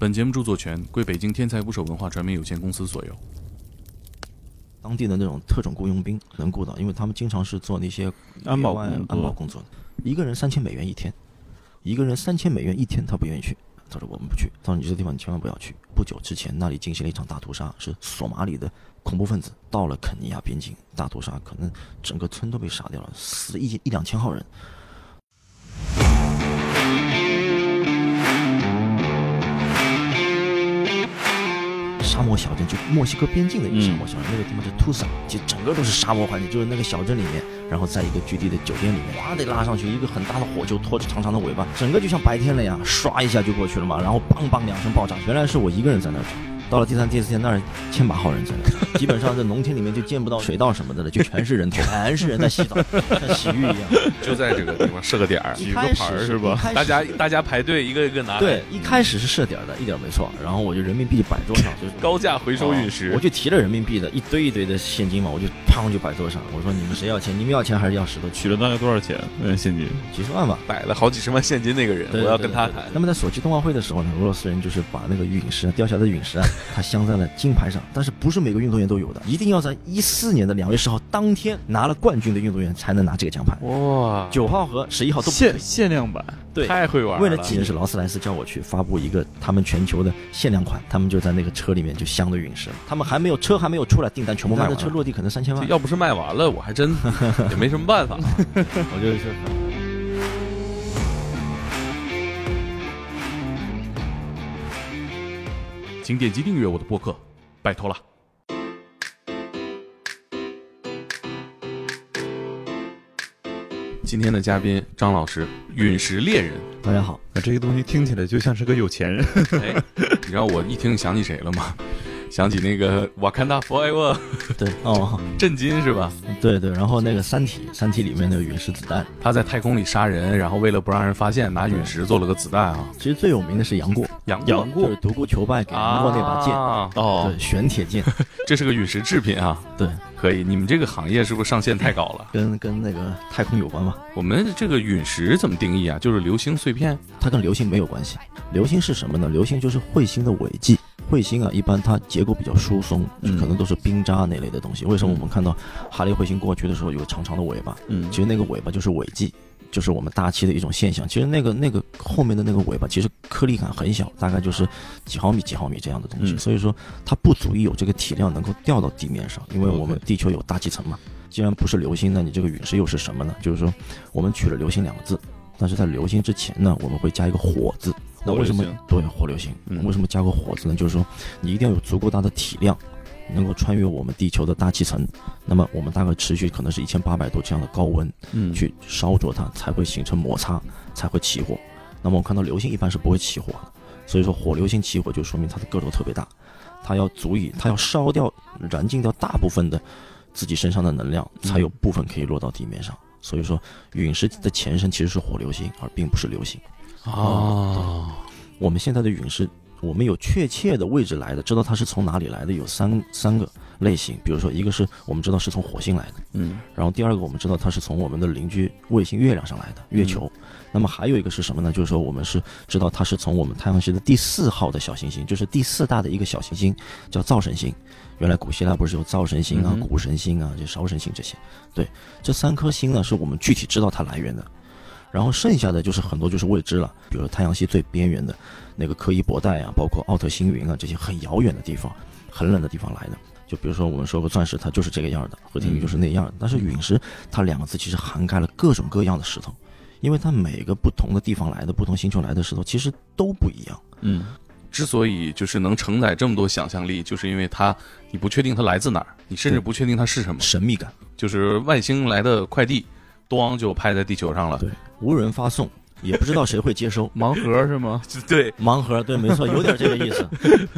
本节目著作权归北京天才捕手文化传媒有限公司所有。当地的那种特种雇佣兵能雇到，因为他们经常是做那些安保安保工作的，一个人三千美元一天，一个人三千美元一天，他不愿意去。他说我们不去，他说你这地方你千万不要去。不久之前那里进行了一场大屠杀，是索马里的恐怖分子到了肯尼亚边境大屠杀，可能整个村都被杀掉了，死了一一两千号人。沙漠小镇就墨西哥边境的一个沙漠小镇，那个地方叫图萨，就整个都是沙漠环境，就是那个小镇里面，然后在一个居地的酒店里面，哇，得拉上去一个很大的火球，拖着长长的尾巴，整个就像白天了呀，唰一下就过去了嘛，然后梆梆两声爆炸，原来是我一个人在那儿住。到了第三、第四天，那儿千把号人在那儿，基本上在农田里面就见不到水稻什么的了，就全是人头，全是人在洗澡，像洗浴一样。就在这个地方设个点儿，举个牌儿是吧大家大家排队一个一个拿。对，，一开始是设点儿的，一点儿没错。然后我就人民币摆桌上，就是高价回收陨石。我就提了人民币的一堆一堆的现金嘛，我就砰就摆桌上。我说你们谁要钱？你们要钱还是要石头？取了大概多少钱？嗯，现金。几十万吧。摆了好几十万现金那个人，我要跟他谈。那么在索契冬奥会的时候呢，俄罗斯人就是把那个陨石啊掉下来的陨石啊，它镶在了金牌上，但是不是每个运动员都有的，一定要在一四年的两月十号当天拿了冠军的运动员才能拿这个奖牌。哇，九号和十一号都限限量版，对太会玩了。为了纪念是劳斯莱斯叫我去发布一个他们全球的限量款，他们就在那个车里面就镶的陨石，他们还没有车还没有出来，订单全部卖完了，车落地可能三千万。要不是卖完了，我还真 也没什么办法。我就是请点击订阅我的播客，拜托了。今天的嘉宾张老师，陨石猎人。大家好，那这个东西听起来就像是个有钱人。哎，你知道我一听想起谁了吗？想起那个《瓦坎达 Forever 》对 哦，震惊是吧？对对，然后那个《三体》，《三体》里面那个陨石子弹，他在太空里杀人，然后为了不让人发现，拿陨石做了个子弹啊。其实最有名的是杨过，杨杨就是独孤求败给杨过那把剑，啊，哦，玄铁剑，这是个陨石制品啊，对，可以。你们这个行业是不是上限太高了？跟跟那个太空有关吗，我们这个陨石怎么定义啊？就是流星碎片。它跟流星没有关系。流星是什么呢？流星就是彗星的尾迹。彗星啊，一般它结构比较疏松，嗯可能都是冰渣那类的东西。为什么我们看到哈雷彗星过去的时候有长长的尾巴？嗯其实那个尾巴就是尾迹，就是我们大气的一种现象。其实那个那个后面的那个尾巴，其实颗粒感很小，大概就是几毫米、几毫米这样的东西。嗯所以说它不足以有这个体量能够掉到地面上，因为我们地球有大气层嘛。既然不是流星，那你这个陨石又是什么呢？就是说我们取了流星两个字，但是在流星之前呢，我们会加一个火字。那为什么对火流星？嗯为什么加个火字呢？就是说你一定要有足够大的体量，能够穿越我们地球的大气层。那么我们大概持续可能是一千八百度这样的高温，嗯去烧灼它，才会形成摩擦，才会起火。那么我们看到流星一般是不会起火的，所以说火流星起火就说明它的个头特别大，它要足以它要烧掉、燃尽掉大部分的自己身上的能量，才有部分可以落到地面上。所以说，陨石的前身其实是火流星，而并不是流星。啊，我们现在的陨石，我们有确切的位置来的，知道它是从哪里来的，有三三个类型。比如说，一个是我们知道是从火星来的。嗯然后第二个，我们知道它是从我们的邻居卫星月亮上来的月球。那么还有一个是什么呢？就是说我们是知道它是从我们太阳系的第四号的小行星，就是第四大的一个小行星，叫灶神星。原来古希腊不是有灶神星啊、谷神星啊、这烧神星这些？对，这三颗星呢是我们具体知道它来源的。然后剩下的就是很多就是未知了，比如说太阳系最边缘的那个柯伊伯带啊，包括奥特星云啊这些很遥远的地方、很冷的地方来的。就比如说我们说过钻石，它就是这个样的，和田玉就是那样的。但是陨石，它两个字其实涵盖了各种各样的石头，因为它每个不同的地方来的、不同星球来的石头其实都不一样。嗯之所以就是能承载这么多想象力，就是因为它你不确定它来自哪儿，你甚至不确定它是什么，神秘感，就是外星来的快递，咣就拍在地球上了。对，无人发送，也不知道谁会接收。盲盒是吗？对，盲盒，对，没错，有点这个意思，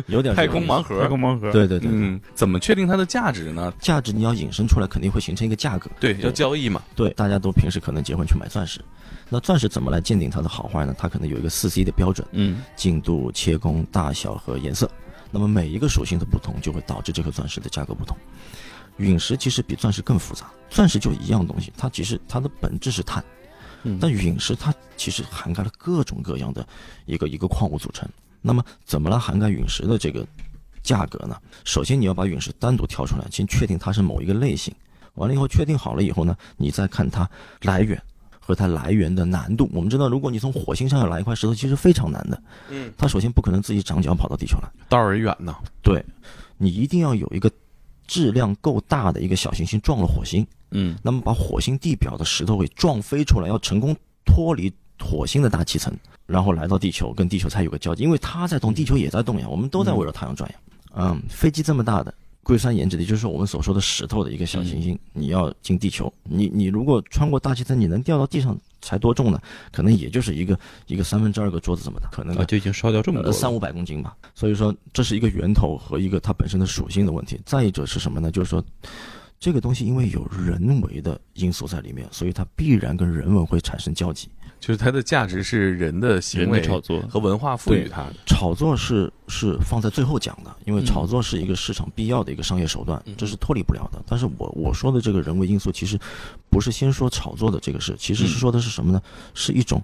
有点这太个意思空盲盒太。空盲盒。对对对，嗯，怎么确定它的价值呢？价值你要引申出来，肯定会形成一个价格。对，要交易嘛。对，大家都平时可能结婚去买钻石，那钻石怎么来鉴定它的好坏呢？它可能有一个四 C 的标准，嗯净度、切工、大小和颜色。那么每一个属性的不同，就会导致这颗钻石的价格不同。陨石其实比钻石更复杂，钻石就一样东西，它其实它的本质是碳，嗯但陨石它其实涵盖了各种各样的一个一个矿物组成。那么怎么来涵盖陨石的这个价格呢？首先你要把陨石单独挑出来，先确定它是某一个类型。完了以后确定好了以后呢，你再看它来源和它来源的难度。我们知道，如果你从火星上要来一块石头，其实非常难的。嗯，它首先不可能自己长脚跑到地球来，道儿也远呢。对，你一定要有一个质量够大的一个小行星撞了火星，嗯那么把火星地表的石头给撞飞出来，要成功脱离火星的大气层，然后来到地球，跟地球才有个交集，因为它在动，地球也在动呀，我们都在围绕太阳转呀。嗯，飞机这么大的。硅酸盐质的，就是我们所说的石头的一个小行星，你要进地球，你你如果穿过大气层，你能掉到地上才多重呢？可能也就是一个一个三分之二个桌子这么大，可能啊，就已经烧掉这么多。呃三五百公斤吧。所以说这是一个源头和一个它本身的属性的问题。再一者是什么呢？就是说这个东西因为有人为的因素在里面，所以它必然跟人文会产生交集。就是它的价值是人的行为炒作，和文化赋予它的。炒作是是放在最后讲的，因为嗯炒作是一个市场必要的一个商业手段，这是脱离不了的。但是我我说的这个人为因素，其实不是先说炒作的这个事，其实是说的是什么呢？是一种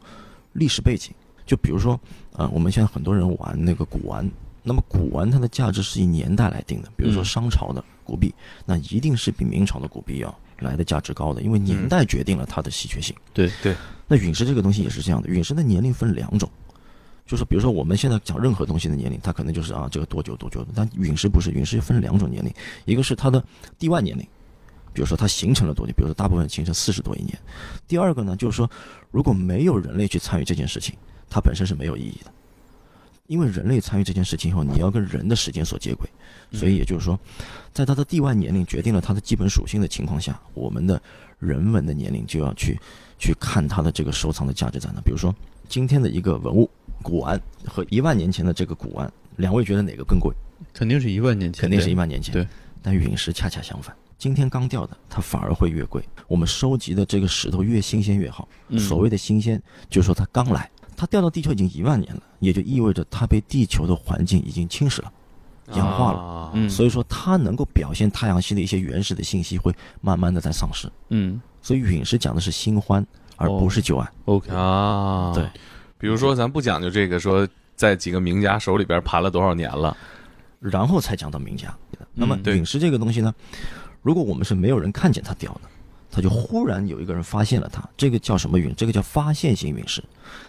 历史背景。就比如说，呃，我们现在很多人玩那个古玩，那么古玩它的价值是以年代来定的。比如说嗯商朝的古币，那一定是比明朝的古币要来的价值高的，因为年代决定了它的稀缺性。对对，那陨石这个东西也是这样的，陨石的年龄分两种，就是比如说我们现在讲任何东西的年龄，它可能就是啊这个多久多久，但陨石不是，陨石分两种年龄，一个是它的地外年龄，比如说它形成了多久，比如说大部分形成四十多亿年，第二个呢就是说如果没有人类去参与这件事情，它本身是没有意义的。因为人类参与这件事情以后，你要跟人的时间所接轨，所以也就是说，在它的地外年龄决定了它的基本属性的情况下，我们的人文的年龄就要去去看它的这个收藏的价值在哪。比如说，今天的一个文物古玩和一万年前的这个古玩，两位觉得哪个更贵？肯定是一万年前，肯定是一万年前。对，但陨石恰恰相反，今天刚掉的，它反而会越贵。我们收集的这个石头越新鲜越好。嗯所谓的新鲜，就是说它刚来，它掉到地球已经一万年了，也就意味着它被地球的环境已经侵蚀了。氧化了所以说它能够表现太阳系的一些原始的信息会慢慢的在丧失。嗯所以陨石讲的是新欢，而不是旧爱。，OK，啊，对，比如说咱不讲究这个，说在几个名家手里边盘了多少年了，然后才讲到名家。那么陨石这个东西呢，如果我们是没有人看见它掉的，它就忽然有一个人发现了他，这个叫什么陨？这个叫发现型陨石，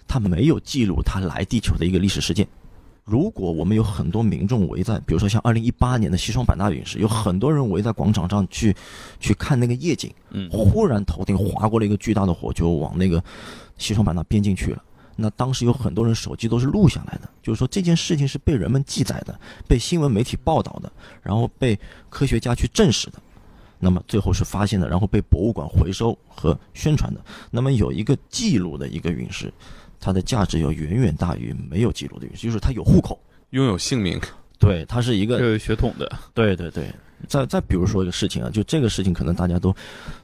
它没有记录它来地球的一个历史事件。如果我们有很多民众围在，比如说像二零一八年的西双版纳陨石，有很多人围在广场上去去看那个夜景，嗯忽然头顶划过了一个巨大的火球，往那个西双版纳边境去了。那当时有很多人手机都是录下来的，就是说这件事情是被人们记载的，被新闻媒体报道的，然后被科学家去证实的。那么最后是发现的，然后被博物馆回收和宣传的。那么有一个记录的一个陨石，它的价值要远远大于没有记录的陨石，就是它有户口，拥有姓名，对，它是一个有血统的，对对对，再再比如说一个事情啊，就这个事情可能大家都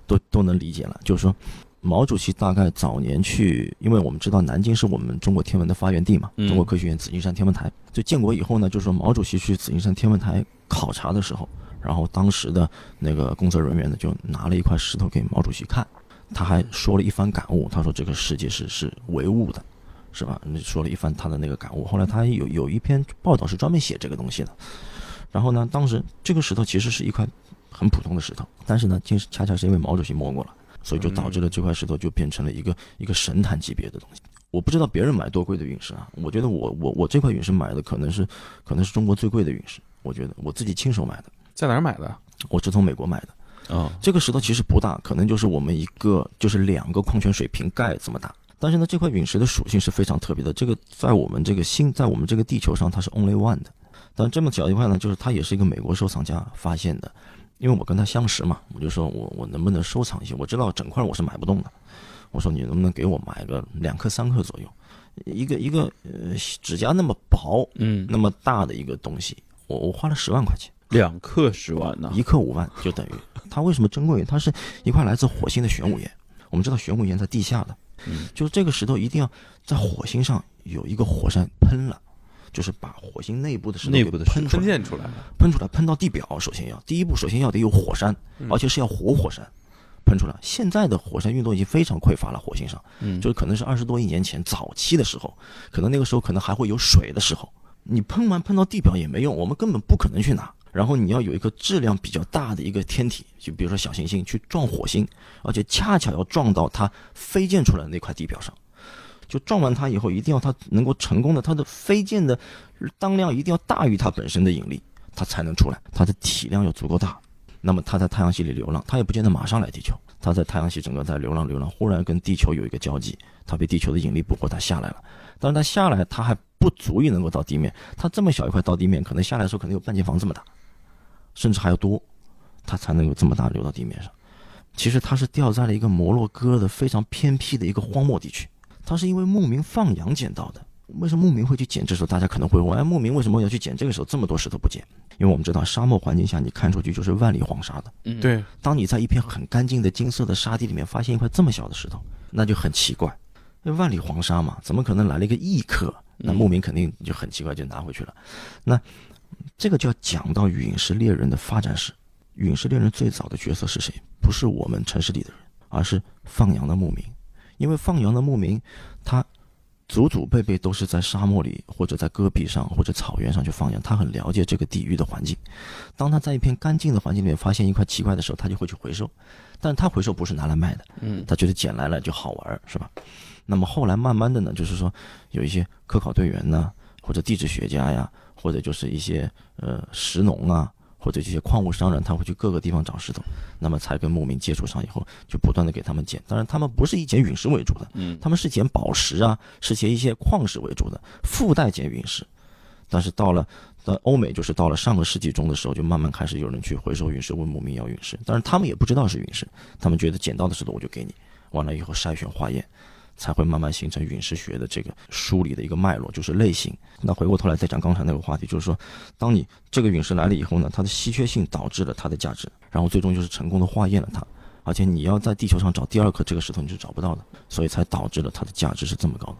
都都能理解了，就是说，毛主席大概早年去，因为我们知道南京是我们中国天文的发源地嘛，嗯中国科学院紫金山天文台。就建国以后呢，就是说毛主席去紫金山天文台考察的时候，然后当时的那个工作人员呢就拿了一块石头给毛主席看，他还说了一番感悟，他说这个世界是是唯物的。是吧？那说了一番他的那个感悟。后来他有有一篇报道是专门写这个东西的。然后呢，当时这个石头其实是一块很普通的石头，但是呢，恰恰是因为毛主席摸过了，所以就导致了这块石头就变成了一个一个神坛级别的东西。我不知道别人买多贵的陨石啊，我觉得我我我这块陨石买的可能是可能是中国最贵的陨石，我觉得我自己亲手买的，在哪儿买的？我是从美国买的。啊，这个石头其实不大，可能就是我们一个就是两个矿泉水瓶盖这么大。但是呢，这块陨石的属性是非常特别的。这个在我们这个星，在我们这个地球上，它是 only one 的。但这么小一块呢，就是它也是一个美国收藏家发现的。因为我跟他相识嘛，我就说我我能不能收藏一些？我知道整块我是买不动的。我说你能不能给我买个两克三克左右？一个一个呃指甲那么薄嗯，那么大的一个东西，我我花了十万块钱。两克十万呢，一克五万，就等于 它为什么珍贵？它是一块来自火星的玄武岩。我们知道玄武岩在地下的，嗯，就是这个石头一定要在火星上有一个火山喷了，就是把火星内部的石头给内部的喷出来，分辨出来了。喷出来，喷到地表。首先要第一步，首先要得有火山，嗯而且是要活火山。喷出来，现在的火山运动已经非常匮乏了。火星上，嗯，就是可能是二十多亿年前早期的时候，可能那个时候可能还会有水的时候，你喷完喷到地表也没用，我们根本不可能去拿。然后你要有一个质量比较大的一个天体，就比如说小行星去撞火星，而且恰巧要撞到它飞溅出来的那块地表上。就撞完它以后，一定要它能够成功的，它的飞溅的当量一定要大于它本身的引力，它才能出来。它的体量要足够大，那么它在太阳系里流浪，它也不见得马上来地球。它在太阳系整个在流浪流浪，忽然跟地球有一个交集，它被地球的引力捕获，它下来了。但是它下来，它还不足以能够到地面。它这么小一块到地面，可能下来的时候可能有半间房这么大，甚至还要多，它才能有这么大流到地面上。其实它是掉在了一个摩洛哥的非常偏僻的一个荒漠地区。它是因为牧民放羊捡到的。为什么牧民会去捡？这时候大家可能会问：哎，牧民为什么要去捡？这个时候这么多石头不捡？因为我们知道沙漠环境下，你看出去就是万里黄沙的。嗯，对，当你在一片很干净的金色的沙地里面发现一块这么小的石头，那就很奇怪。因为万里黄沙嘛，怎么可能来了一个异客？那牧民肯定就很奇怪，就拿回去了。那这个就要讲到陨石猎人的发展史。陨石猎人最早的角色是谁？不是我们城市里的人，而是放羊的牧民。因为放羊的牧民，他祖祖辈辈都是在沙漠里，或者在戈壁上，或者草原上去放羊，他很了解这个地域的环境。当他在一片干净的环境里面发现一块奇怪的时候，他就会去回收。但他回收不是拿来卖的，嗯，他觉得捡来了就好玩，是吧？那么后来慢慢的呢，就是说有一些科考队员呢，或者地质学家呀，或者就是一些呃石农啊。或者这些矿物商人，他会去各个地方找石头，那么才跟牧民接触上以后，就不断的给他们捡。当然，他们不是以捡陨石为主的，嗯，他们是捡宝石啊，是捡一些矿石为主的，附带捡陨石。但是到了在欧美，就是到了上个世纪中的时候，就慢慢开始有人去回收陨石，问牧民要陨石。但是他们也不知道是陨石，他们觉得捡到的石头我就给你，完了以后筛选化验。才会慢慢形成陨石学的这个梳理的一个脉络，就是类型。那回过头来再讲刚才那个话题，就是说，当你这个陨石来了以后呢，它的稀缺性导致了它的价值，然后最终就是成功的化验了它，而且你要在地球上找第二颗这个石头你是找不到的，所以才导致了它的价值是这么高的。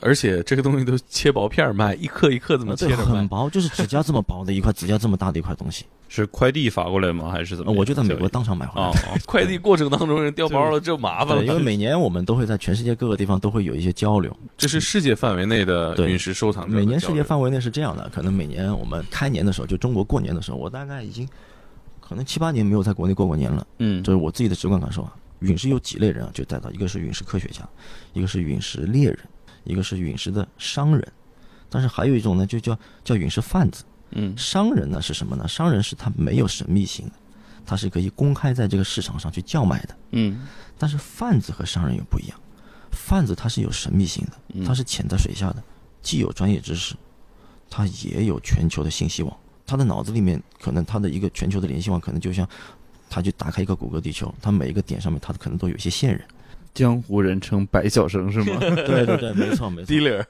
而且这个东西都切薄片卖，一克一克这么切对，着卖很。薄，就是指甲这么薄的一块，指甲这么大的一块东西。是快递发过来吗？还是怎么我就在美国当场买回来哦的。哦，快递过程当中人掉包了，这麻烦了，因为。每年我们都会在全世界各个地方都会有一些交流，这是世界范围内的对陨石收藏者每年世界范围内是这样的，可能每年我们开年的时候，就中国过年的时候，我大概已经可能七八年没有在国内过过年了，嗯，这是我自己的直观感受啊。陨石有几类人啊，就带到一个是陨石科学家，一个是陨石猎人，一个是陨石的商人，但是还有一种呢，就叫叫陨石贩子。嗯商人呢是什么呢？商人是他没有神秘性的，他是可以公开在这个市场上去叫卖的。嗯但是贩子和商人又不一样，贩子他是有神秘性的，嗯他是潜在水下的，既有专业知识，他也有全球的信息网。他的脑子里面可能他的一个全球的联系网，可能就像他去打开一个谷歌地球，他每一个点上面他可能都有一些线人。江湖人称白晓生是吗？对对对，没错没错。dealer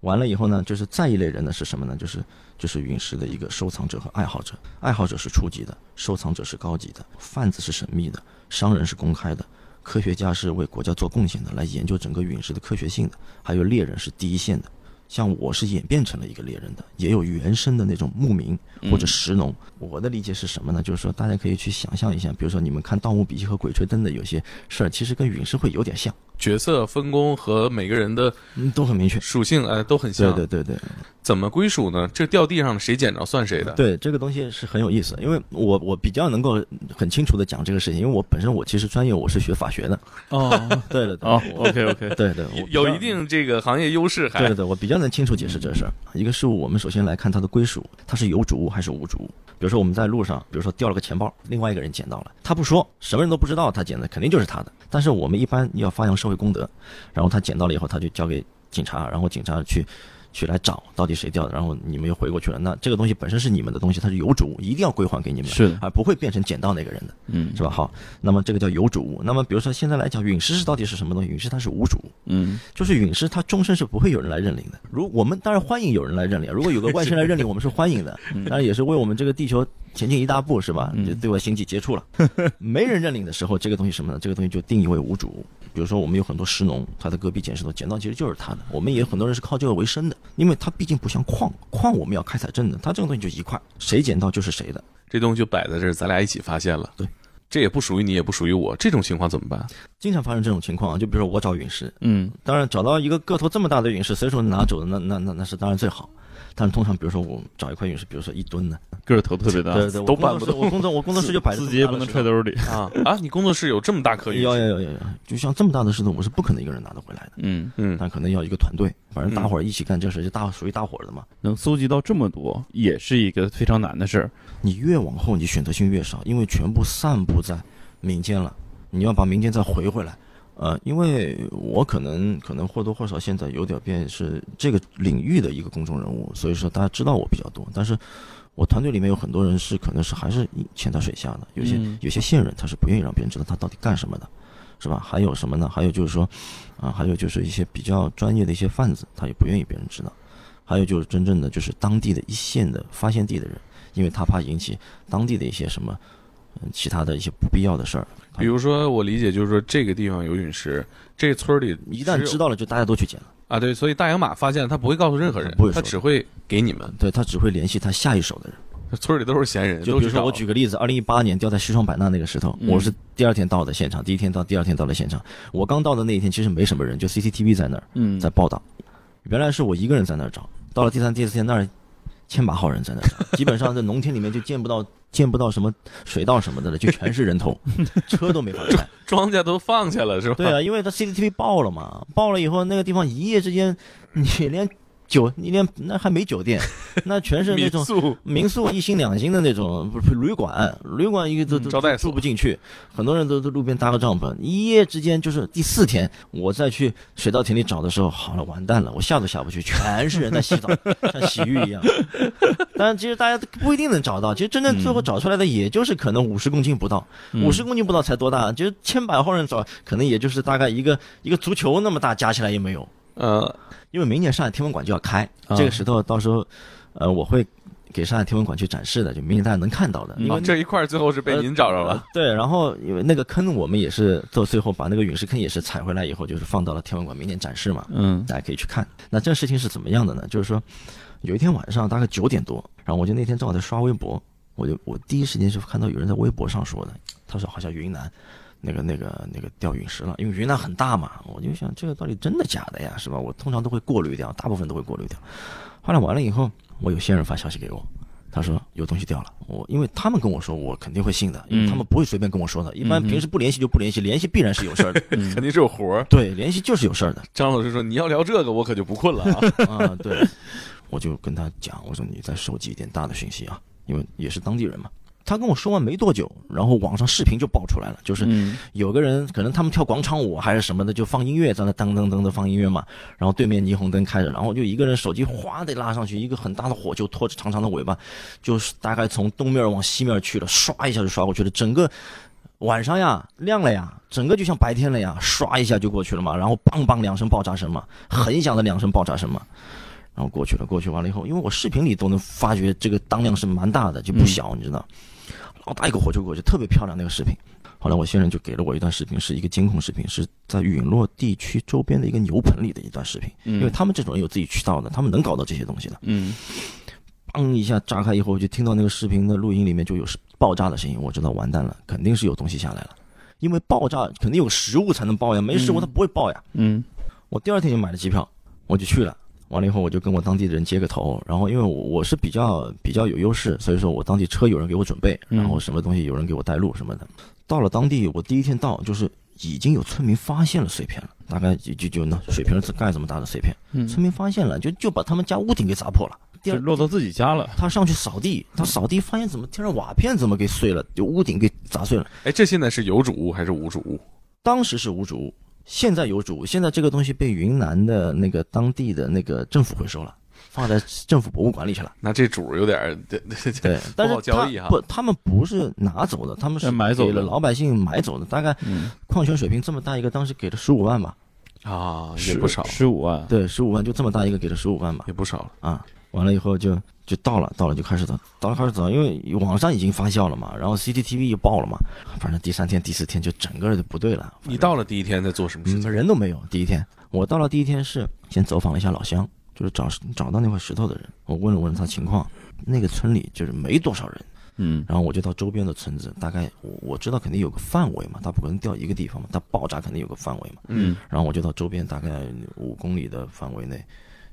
完了以后呢，就是再一类人呢是什么呢？就是就是陨石的一个收藏者和爱好者。爱好者是初级的，收藏者是高级的，贩子是神秘的，商人是公开的，科学家是为国家做贡献的，来研究整个陨石的科学性的，还有猎人是第一线的。像我是演变成了一个猎人的，也有原生的那种牧民或者石农。我的理解是什么呢？就是说大家可以去想象一下，比如说你们看《盗墓笔记》和《鬼吹灯》的有些事儿，其实跟陨石会有点像，角色分工和每个人的嗯，都很明确。属性哎都很像。对对对对，怎么归属呢？这掉地上了，谁捡着算谁的。对这个东西是很有意思，因为我我比较能够很清楚的讲这个事情，因为我本身我其实专业我是学法学的，哦 对的，对哦，OK OK，对对，我有一定这个行业优势还，对对对，我比较能清楚解释这事儿。一个事物我们首先来看它的归属，它是有主物还是无主物。比如说我们在路上，比如说掉了个钱包，另外一个人捡到了，他不说，什么人都不知道他捡的，肯定就是他的。但是我们一般要发扬社会功德，然后他捡到了以后，他就交给警察，然后警察去去来找到底谁掉的，然后你们又回过去了。那这个东西本身是你们的东西，它是有主物，一定要归还给你们，是的而不会变成捡到那个人的。嗯是吧？好，那么这个叫有主物。那么比如说现在来讲，陨石是到底是什么东西？陨石它是无主物，嗯就是陨石它终身是不会有人来认领的。如我们当然欢迎有人来认领，如果有个外星人来认领，我们是欢迎的，当然也是为我们这个地球前进一大步，是吧？嗯就对外星际接触了。没人认领的时候，这个东西什么呢？这个东西就定义为无主物。比如说我们有很多石农，他在戈壁捡石头，捡到其实就是他的。我们也有很多人是靠这个为生的，因为它毕竟不像矿，矿我们要开采证的，它这个东西就一块，谁捡到就是谁的。这东西就摆在这儿，咱俩一起发现了。对，这也不属于你，也不属于我，这种情况怎么办？经常发生这种情况啊，就比如说我找陨石，嗯当然找到一个个头这么大的陨石，随手拿走的，那那那那是当然最好。但是通常比如说我找一块陨石，比如说一吨的，个头特别大，对对，都搬不动我工作我工作室就摆着自己也不能揣兜里。啊啊！你工作室有这么大颗陨有石？有有有有，就像这么大的石头，我是不可能一个人拿得回来的，嗯，嗯，但可能要一个团队，反正大伙儿一起干这事，就大属于大伙儿的嘛。能搜集到这么多，也是一个非常难的事儿。你越往后，你选择性越少，因为全部散布在民间了，你要把民间再回回来。呃，因为我可能可能或多或少现在有点变是这个领域的一个公众人物，所以说大家知道我比较多，但是我团队里面有很多人是可能是还是潜在水下的，有些、嗯有些线人他是不愿意让别人知道他到底干什么的，是吧？还有什么呢？还有就是说，啊，还有就是一些比较专业的一些贩子，他也不愿意别人知道。还有就是真正的就是当地的一线的发现地的人，因为他怕引起当地的一些什么，嗯，其他的一些不必要的事儿。比如说我理解就是说这个地方有陨石，这个村里一旦知道了，就大家都去捡了。啊，对，所以大洋马发现了，他不会告诉任何人他只会给你们。对他只会联系他下一手的人。村里都是闲人，就比如说我举个例子，二零一八年掉在西双版纳那个石头，嗯我是第二天到的现场，第一天到，第二天到了现场。我刚到的那一天其实没什么人，就 CCTV 在那儿嗯在报道。原来是我一个人在那儿找，到了第三、第四天那儿千把号人在那儿找，基本上在农田里面就见不到见不到什么水稻什么的了，就全是人头，车都没法开。庄稼都放下了，是吧？对啊，因为他 CCTV 爆了嘛，爆了以后那个地方一夜之间，你连酒你连那还没酒店，那全是那种民宿民宿一星两星的那种，不是旅馆，旅馆一个都都招待住不进去，很多人都在路边搭个帐篷，一夜之间就是第四天，我再去水稻田里找的时候，好了，完蛋了，我下都下不去，全是人在洗澡，像洗浴一样。但其实大家不一定能找到，其实真正最后找出来的，也就是可能五十公斤不到，五十公斤不到才多大，就是千百号人找，可能也就是大概一个一个足球那么大，加起来也没有。呃，因为明年上海天文馆就要开，啊这个石头到时候，呃，我会给上海天文馆去展示的，就明年大家能看到的。因为啊这一块儿最后是被您找着了。呃对，然后因为那个坑我们也是到最后把那个陨石坑也是采回来以后，就是放到了天文馆明年展示嘛，嗯大家可以去看。那这个事情是怎么样的呢？就是说，有一天晚上大概九点多，然后我就那天正好在刷微博，我就我第一时间就看到有人在微博上说的，他说好像云南。那个、那个、那个掉陨石了，因为云南很大嘛，我就想这个到底真的假的呀，是吧？我通常都会过滤掉，大部分都会过滤掉。后来完了以后，我有些人发消息给我，他说有东西掉了。我因为他们跟我说，我肯定会信的，因为他们不会随便跟我说的。一般嗯平时不联系就不联系，联系必然是有事儿的。嗯 肯定是有活儿。对，联系就是有事儿的张老师说：“你要聊这个，我可就不困了啊。啊。对，我就跟他讲，我说你再收集一点大的讯息啊，因为也是当地人嘛。他跟我说完没多久，然后网上视频就爆出来了，就是嗯。有个人可能他们跳广场舞还是什么的，就放音乐在那噔噔噔的放音乐嘛，然后对面霓虹灯开着，然后就一个人手机哗的拉上去，一个很大的火就拖着长长的尾巴，就是大概从东面往西面去了，唰一下就刷过去了，整个晚上呀亮了呀，整个就像白天了呀，唰一下就过去了嘛，然后梆梆两声爆炸声嘛，很响的两声爆炸声嘛。然后过去了，过去完了以后，因为我视频里都能发觉这个当量是蛮大的，就不小，你知道，老大一个火球过去，特别漂亮那个视频。后来我先生就给了我一段视频，是一个监控视频，是在陨落地区周边的一个牛棚里的一段视频。因为他们这种人有自己渠道的，他们能搞到这些东西的。嗯嘣一下炸开以后，就听到那个视频的录音里面就有爆炸的声音，我知道完蛋了，肯定是有东西下来了，因为爆炸肯定有食物才能爆呀，没食物它不会爆呀。嗯我第二天就买了机票，我就去了。完了以后，我就跟我当地的人接个头，然后因为我我是比较比较有优势，所以说我当地车有人给我准备，然后什么东西有人给我带路什么的。到了当地，我第一天到就是已经有村民发现了碎片了，大概就就就那水瓶子盖这么大的碎片，嗯，村民发现了，就就把他们家屋顶给砸破了。第二就落到自己家了。他上去扫地，他扫地发现怎么天上瓦片怎么给碎了，就屋顶给砸碎了。哎，这现在是有主屋还是无主屋？当时是无主物，现在有主。现在这个东西被云南的那个当地的那个政府回收了，放在政府博物馆里去了。那这主有点对对 对，对，但是不好交易哈他不，他们不是拿走的，他们是是买走的给了老百姓买走的。大概嗯，矿泉水瓶这么大一个，当时给了十五万吧？啊，也不少，十五万。对，十五万就这么大一个，给了十五万吧？也不少了。啊，完了以后就就到了，到了就开始走，到了开始走，因为网上已经发酵了嘛，然后 CCTV 又爆了嘛，反正第三天、第四天就整个就不对了。你到了第一天在做什么事嗯，情？人都没有。第一天我到了第一天是先走访了一下老乡，就是找找到那块石头的人，我问了问他情况。那个村里就是没多少人，嗯然后我就到周边的村子，大概我我知道肯定有个范围嘛，它不可能掉一个地方嘛，它爆炸肯定有个范围嘛。嗯然后我就到周边大概五公里的范围内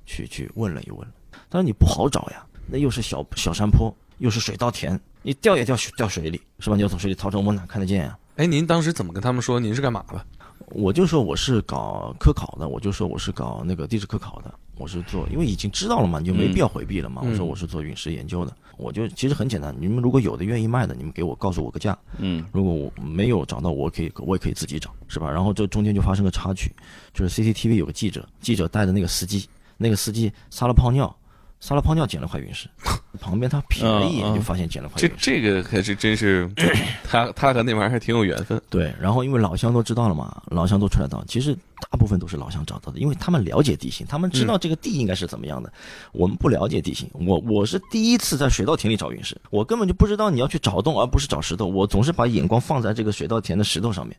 去去问了一问。但但是你不好找呀，那又是小小山坡，又是水稻田，你掉也掉掉水里，是吧？你要从水里逃出，我哪看得见呀？哎，您当时怎么跟他们说您是干嘛的？我就说我是搞科考的，我就说我是搞那个地质科考的，我是做，因为已经知道了嘛，你就没必要回避了嘛。嗯我说我是做陨石研究的，我就其实很简单，你们如果有的愿意卖的，你们给我告诉我个价，嗯如果我没有找到，我可以我也可以自己找，是吧？然后这中间就发生个插曲，就是 CCTV 有个记者，记者带着那个司机，那个司机撒了泡尿，撒了泡尿捡了块陨石，旁边他瞥了一眼就发现捡了块这。这个可是真是，他他和那玩意儿还挺有缘分。对，然后因为老乡都知道了嘛，老乡都出来到，其实大部分都是老乡找到的，因为他们了解地形，他们知道这个地应该是怎么样的。我们不了解地形，我我是第一次在水稻田里找陨石，我根本就不知道你要去找洞，而不是找石头。我总是把眼光放在这个水稻田的石头上面，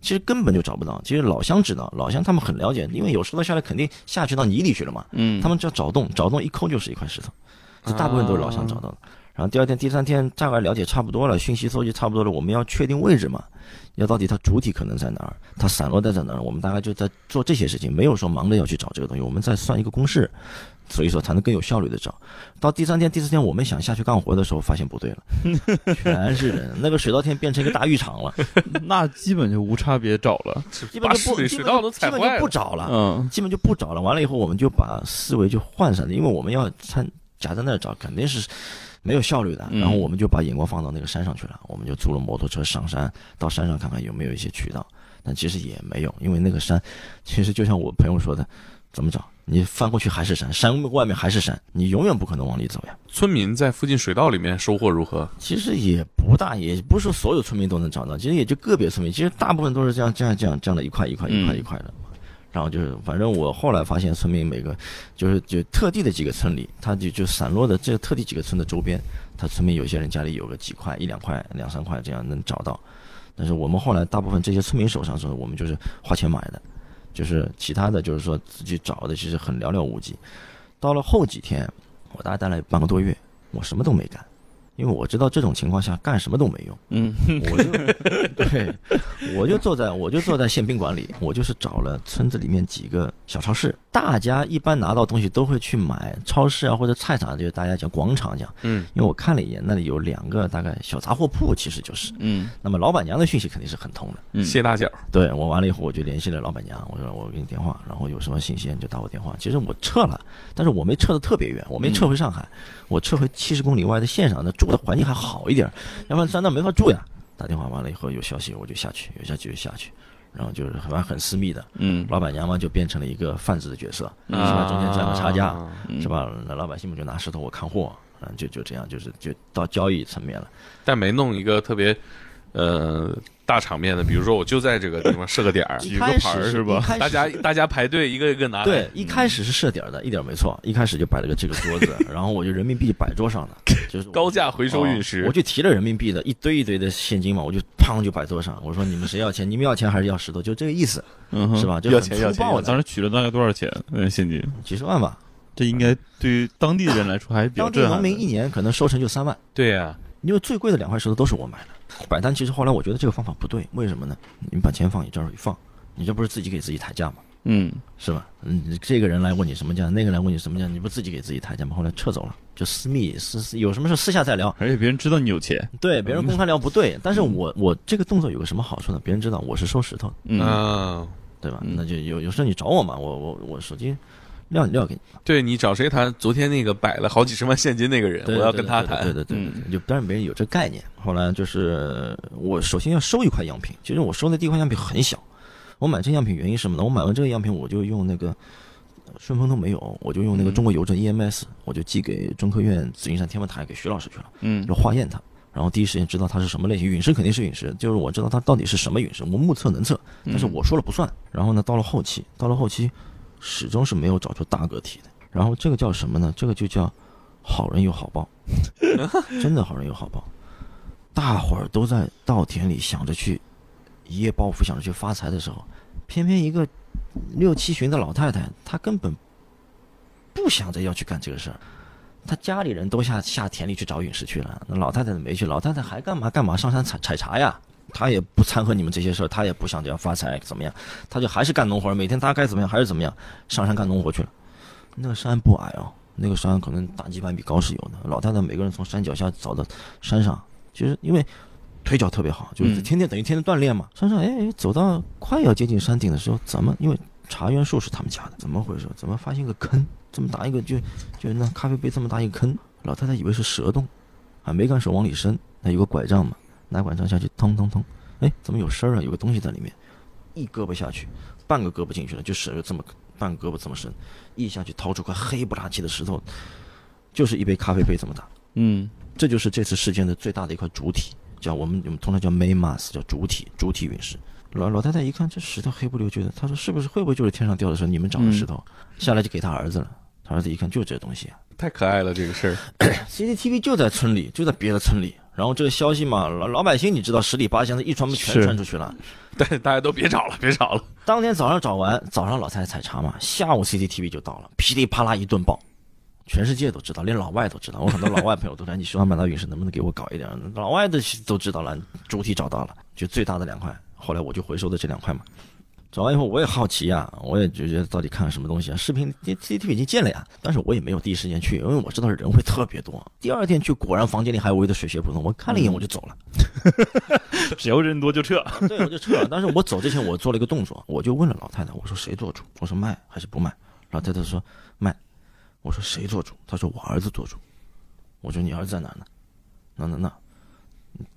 其实根本就找不到。其实老乡知道，老乡他们很了解，因为有石头下来肯定下去到泥里去了嘛，嗯，他们只要找洞，找洞一抠就是一块石头，这大部分都是老乡找到的。然后第二天、第三天大概了解差不多了，讯息搜集差不多了，我们要确定位置嘛，要到底它主体可能在哪儿，它散落在在哪儿，我们大概就在做这些事情，没有说忙着要去找这个东西，我们在算一个公式，所以说才能更有效率的找。到第三天、第四天，我们想下去干活的时候，发现不对了，全是人，那个水稻田变成一个大浴场了，那基本就无差别找了。基本把就不基本水水稻都基本就踩坏了。不找了，嗯基本就不找了。完了以后，我们就把思维就换上了，因为我们要参夹在那儿找，肯定是没有效率的。嗯然后我们就把眼光放到那个山上去了，我们就租了摩托车上山，到山上看看有没有一些渠道。但其实也没有，因为那个山，其实就像我朋友说的，怎么找？你翻过去还是山，山外面还是山，你永远不可能往里走呀。村民在附近水稻里面收获如何？其实也不大，也不是说所有村民都能找到，其实也就个别村民，其实大部分都是这样这样这样这样的一块一块一块嗯一块的。然后就是，反正我后来发现，村民每个就是就特地的几个村里，他就就散落的这特地几个村的周边，他村民有些人家里有个几块、一两块、两三块这样能找到。但是我们后来大部分这些村民手上时候，我们就是花钱买的，就是其他的就是说自己找的，其实很寥寥无几。到了后几天，我大概待了半个多月，我什么都没干，因为我知道这种情况下干什么都没用。嗯我就 对，我就坐在我就坐在县宾馆里，我就是找了村子里面几个小超市，大家一般拿到东西都会去买，超市啊或者菜场，就是大家讲广场讲，嗯，因为我看了一眼，那里有两个大概小杂货铺，其实就是，嗯那么老板娘的讯息肯定是很通的。嗯，谢大脚。对我完了以后，我就联系了老板娘，我说我给你电话，然后有什么信息你就打我电话。其实我撤了，但是我没撤的特别远，我没撤回上海，我撤回七十公里外的县上，那住的环境还好一点，要不然在那没法住呀。打电话完了以后有消息我就下去，有消息就下去，然后就是反正很私密的。嗯老板娘嘛就变成了一个贩子的角色，嗯是吧？中间赚个差价，是吧？那老百姓们就拿石头我看货，嗯，就就这样，就是就到交易层面了。但没弄一个特别呃大场面的，比如说我就在这个地方设个点儿，举个牌儿是吧大家大家排队一个一个拿。对，一开始是设点儿的，一点儿没错。一开始就摆了个这个桌子，然后我就人民币摆桌上的，就是高价回收陨石我就提了人民币的一堆一堆的现金嘛，我就砰就摆桌上。我说你们谁要钱？你们要钱还是要石头？就这个意思，嗯是？吧？就很要钱要钱我当时取了大概多少钱？嗯，现金，几十万吧。这应该对于当地人来说还是比较当地震撼的。农民一年可能收成就三万，对呀，因为最贵的两块石头都是我买的。摆摊其实后来我觉得这个方法不对，为什么呢？你把钱放你这儿一放，你这不是自己给自己抬价吗？嗯是吧？嗯，这个人来问你什么价，那个来问你什么价，你不自己给自己抬价吗？后来撤走了，就私密私私，有什么事私下再聊。而且别人知道你有钱。对，别人公开聊不对，但是我我这个动作有个什么好处呢？别人知道我是收石头的，嗯嗯，对吧？嗯那就有有时候你找我嘛，我我我手机撂你撂给你，对你找谁谈？昨天那个摆了好几十万现金那个人，我要跟他谈。对对对对嗯对，就不让别人有这概念。后来就是我首先要收一块样品，其实我收的第一块样品很小，我买这样品原因是什么呢？我买完这个样品，我就用那个呃顺丰都没有，我就用那个嗯中国邮政 EMS，我就寄给中科院紫金山天文台给徐老师去了。嗯就化验它，然后第一时间知道它是什么类型。陨石肯定是陨石，就是我知道它到底是什么陨石，我目测能测，但是我说了不算。然后呢，到了后期，到了后期，始终是没有找出大个体的。然后这个叫什么呢？这个就叫好人有好报，真的好人有好报。大伙儿都在稻田里想着去一夜暴富，想着去发财的时候，偏偏一个六七旬的老太太，她根本不想着要去干这个事儿。他家里人都下下田里去找陨石去了，那老太太没去，老太太还干嘛干嘛上山采采茶呀？他也不掺和你们这些事儿，他也不想这样发财怎么样，他就还是干农活，每天他该怎么样还是怎么样，上山干农活去了。那个山不矮哦，那个山可能大几百米高是有的。老太太每个人从山脚下走到山上，就是因为腿脚特别好，就是天天等于天天锻炼嘛。山上哎，走到快要接近山顶的时候，怎么因为茶园树是他们家的，怎么回事？怎么发现个坑？这么大一个就就那咖啡杯这么大一个坑，老太太以为是蛇洞，还没敢手往里伸，那有个拐杖嘛，拿管杖下去通通通，哎，怎么有声儿啊？有个东西在里面，一胳膊下去，半个胳膊进去了，就是这么半个胳膊这么深，一下去掏出块黑不拉几的石头，就是一杯咖啡杯这么大。嗯这就是这次事件的最大的一块主体，叫我们我们通常叫 main mass，叫主体主体陨石。老老太太一看这石头黑不溜秋的，她说是不是会不会就是天上掉的时候你们长的石头？下来就给他儿子了，他儿子一看就是这东西、啊、太可爱了这个事儿。CCTV 就在村里，就在别的村里。然后这个消息嘛，老老百姓你知道十里八乡的一传全传出去了。对大家都别找了，别找了。当天早上找完，早上老太太采茶嘛，下午 CCTV 就到了，噼里啪啦一顿爆，全世界都知道，连老外都知道。我很多老外朋友都说：“你徐万满大陨石能不能给我搞一点？”老外的都知道了，主体找到了，就最大的两块。后来我就回收的这两块嘛。找完以后我也好奇呀、我也就觉得到底看了什么东西啊？视频 CCTV 已经建了呀，但是我也没有第一时间去，因为我知道人会特别多。第二天去，果然房间里还围着水泄不通，我看了一眼我就走了。只要人多就撤。对，我就撤了。但是我走之前，我做了一个动作，我就问了老太太，我说谁做主？我说卖还是不卖？老太太说卖。我说谁做主？她说我儿子做主。我说你儿子在哪呢？那那那，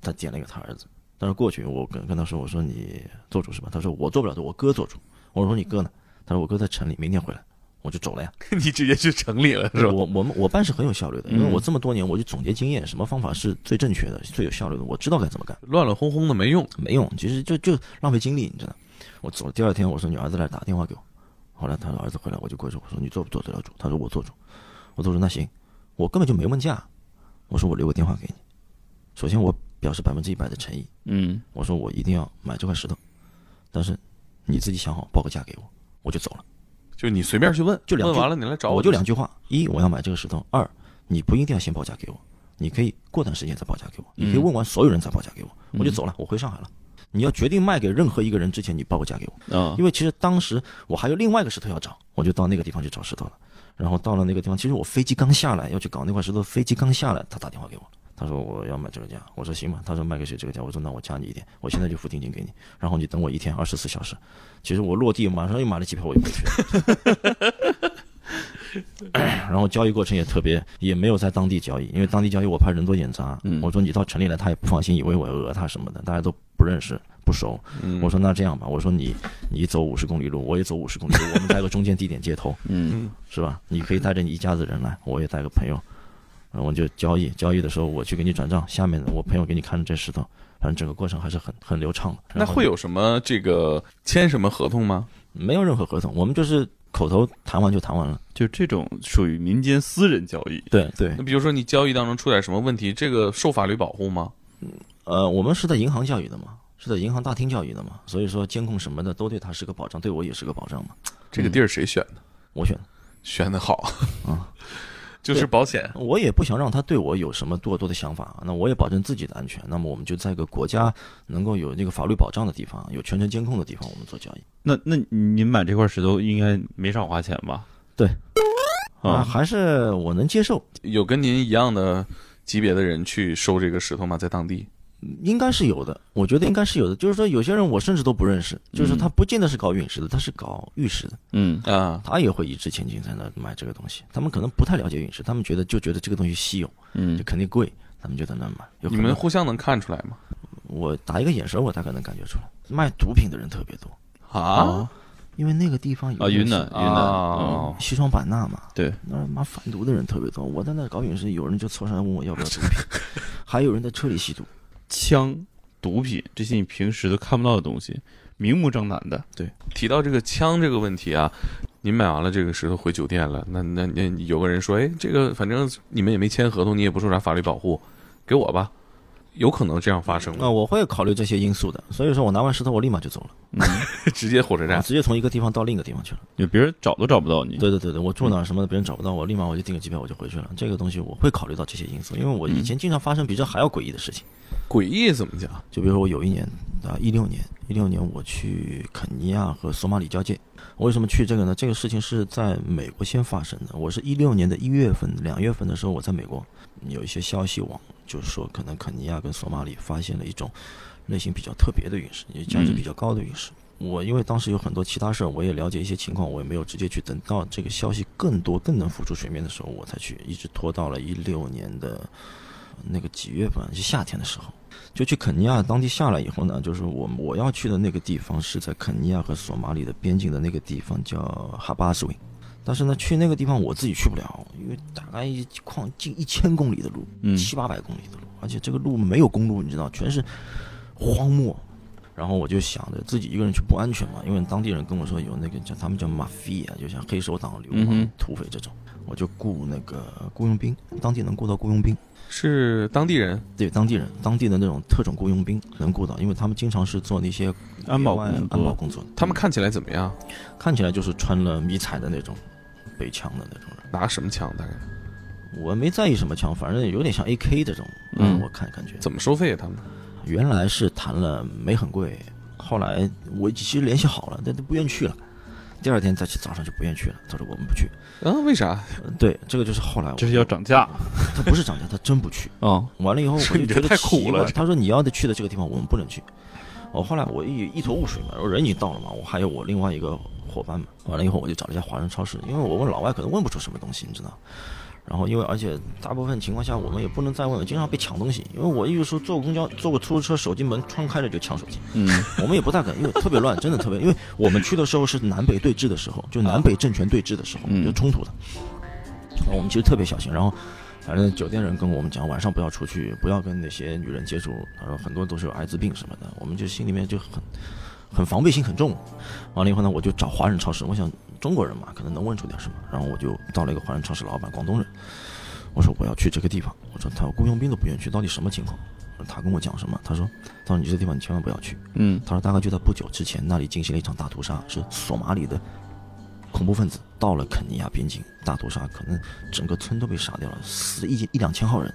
他点了一个他儿子。但是过去我跟跟他说，我说你做主是吧？他说我做不了主，我哥做主。我说你哥呢？他说我哥在城里，明天回来。我就走了呀。你直接去城里了是吧？我我们我办事很有效率的，因为嗯我这么多年我就总结经验，什么方法是最正确的、最有效率的，我知道该怎么干。乱乱哄哄的没用。没用，其实就就浪费精力，你知道。我走了第二天，我说你儿子来打电话给我，后来他儿子回来，我就过去，我说你做不做得了主？他说我做主，我做主那行，我根本就没问价，我说我留个电话给你，首先我表示百分之一百的诚意，嗯我说我一定要买这块石头，但是你自己想好报个价给我，我就走了，就你随便去问，就两句问完了你来找我我就两句话：一我要买这个石头，二你不一定要先报价给我，你可以过段时间再报价给我，你可以问完所有人再报价给我，我就走了，我回上海了。你要决定卖给任何一个人之前，你报个价给我。啊因为其实当时我还有另外一个石头要找，我就到那个地方去找石头了。然后到了那个地方，其实我飞机刚下来要去搞那块石头，飞机刚下来，他打电话给我，他说我要买这个价，我说行吧，他说卖给谁这个价，我说那我加你一点，我现在就付定金给你，然后你等我一天二十四小时。其实我落地马上又买了机票，我就回去了。然后交易过程也特别，也没有在当地交易，因为当地交易我怕人多眼杂。嗯我说你到城里来，他也不放心，以为我要讹他什么的，大家都不认识不熟。嗯我说那这样吧，我说你你走五十公里路，我也走五十公里路，我们在个中间地点接头，嗯是吧？你可以带着你一家子人来，我也带个朋友，然后我就交易，交易的时候我去给你转账，下面我朋友给你看着这石头，反正整个过程还是很很流畅的。那会有什么这个签什么合同吗？没有任何合同，我们就是口头谈完就谈完了。就这种属于民间私人交易。对对那，比如说你交易当中出点什么问题，这个受法律保护吗？呃，我们是在银行教育的嘛，是在银行大厅教育的嘛，所以说监控什么的都对他是个保障，对我也是个保障嘛。这个地儿谁选的？我选的，选的好啊，就是保险。我也不想让他对我有什么过多的想法，那我也保证自己的安全。那么我们就在一个国家能够有这个法律保障的地方，有全程监控的地方，我们做交易。那那您买这块石头应该没少花钱吧？对，啊，啊，还是我能接受，有跟您一样的级别的人去收这个石头吗？在当地？应该是有的。我觉得应该是有的。就是说，有些人我甚至都不认识，就是他不见得是搞陨石的，他是搞玉石的，嗯啊，他也会一掷千金在那买这个东西。他们可能不太了解陨石，他们觉得就觉得这个东西稀有，嗯就嗯肯定贵，他们就在那买。有可你能们互相能看出来吗？我打一个眼神，我大概能感觉出来，卖毒品的人特别多，啊因为那个地方有啊，云南云南，哦西双版纳嘛，对，那妈贩毒的人特别多。我在那搞陨石，有人就凑上来问我要不要毒品，还有人在车里吸毒。枪、毒品这些你平时都看不到的东西，明目张胆的。对。提到这个枪这个问题啊，您买完了这个石头回酒店了，那那那有个人说，哎，这个反正你们也没签合同，你也不受啥法律保护，给我吧，有可能这样发生那、吗？我会考虑这些因素的，所以说我拿完石头我立马就走了，嗯，直接火车我站，直接从一个地方到另一个地方去了。就别人找都找不到你。对对对对，我住哪儿什么的，别人找不到我，立马我就订个机票我就回去了。这个东西我会考虑到这些因素，因为我以前经常发生比这还要诡异的事情。诡异怎么讲？就比如说我有一年啊，一六年，一六年我去肯尼亚和索马里交界。我为什么去这个呢？这个事情是在美国先发生的。我是一六年的一月份、两月份的时候，我在美国有一些消息网，就是说可能肯尼亚跟索马里发现了一种类型比较特别的陨石，也价值比较高的陨石。我因为当时有很多其他事儿，我也了解一些情况，我也没有直接去。等到这个消息更多、更能浮出水面的时候，我才去，一直拖到了一六年的那个几月份，是夏天的时候，就去肯尼亚当地下来以后呢，就是我我要去的那个地方是在肯尼亚和索马里的边境的那个地方叫哈巴斯维，但是呢，去那个地方我自己去不了，因为大概一 khoảng 近一千公里的路，嗯七八百公里的路，而且这个路没有公路，你知道，全是荒漠。然后我就想着自己一个人去不安全嘛，因为当地人跟我说有那个叫他们叫马菲啊，就像黑手党、流氓土匪这种，我就雇那个雇佣兵，当地能雇到雇佣兵，是当地人，对当地人，当地的那种特种雇佣兵能雇到，因为他们经常是做那些安保安保工作，他们看起来怎么样？看起来就是穿了迷彩的那种背枪的那种人。拿什么枪？大概我没在意什么枪，反正有点像 AK 这种，嗯我看感觉怎么收费？他们原来是谈了没很贵，后来我其实联系好了，但都不愿去了。第二天再去早上就不愿去了，他说我们不去。啊？为啥？呃对，这个就是后来我这是要涨价他不是涨价，他真不去。啊！完了以后我就觉得太苦了他说你要的去的这个地方我们不能去。我后来我一一头雾水嘛，我人已经到了嘛，我还有我另外一个伙伴嘛。完了以后我就找了一家华人超市，因为我问老外可能问不出什么东西，你知道。然后因为而且大部分情况下我们也不能再问了，经常被抢东西。因为我有时候坐公交坐个出租车，手机门窗开着就抢手机，嗯我们也不太敢，因为特别乱，真的特别。因为我们去的时候是南北对峙的时候，就南北政权对峙的时候，嗯就冲突的。我们其实特别小心，然后反正酒店人跟我们讲，晚上不要出去，不要跟那些女人接触。他说很多都是有艾滋病什么的，我们就心里面就很很防备心很重。完了以后呢，我就找华人超市，我想中国人嘛，可能能问出点什么。然后我就到了一个华人超市，老板广东人，我说我要去这个地方，我说他雇佣兵都不愿意去，到底什么情况？他跟我讲什么？他说，他说你这个地方你千万不要去。嗯他说大概就在不久之前，那里进行了一场大屠杀，是索马里的恐怖分子到了肯尼亚边境大屠杀，可能整个村都被杀掉了，死一一两千号人，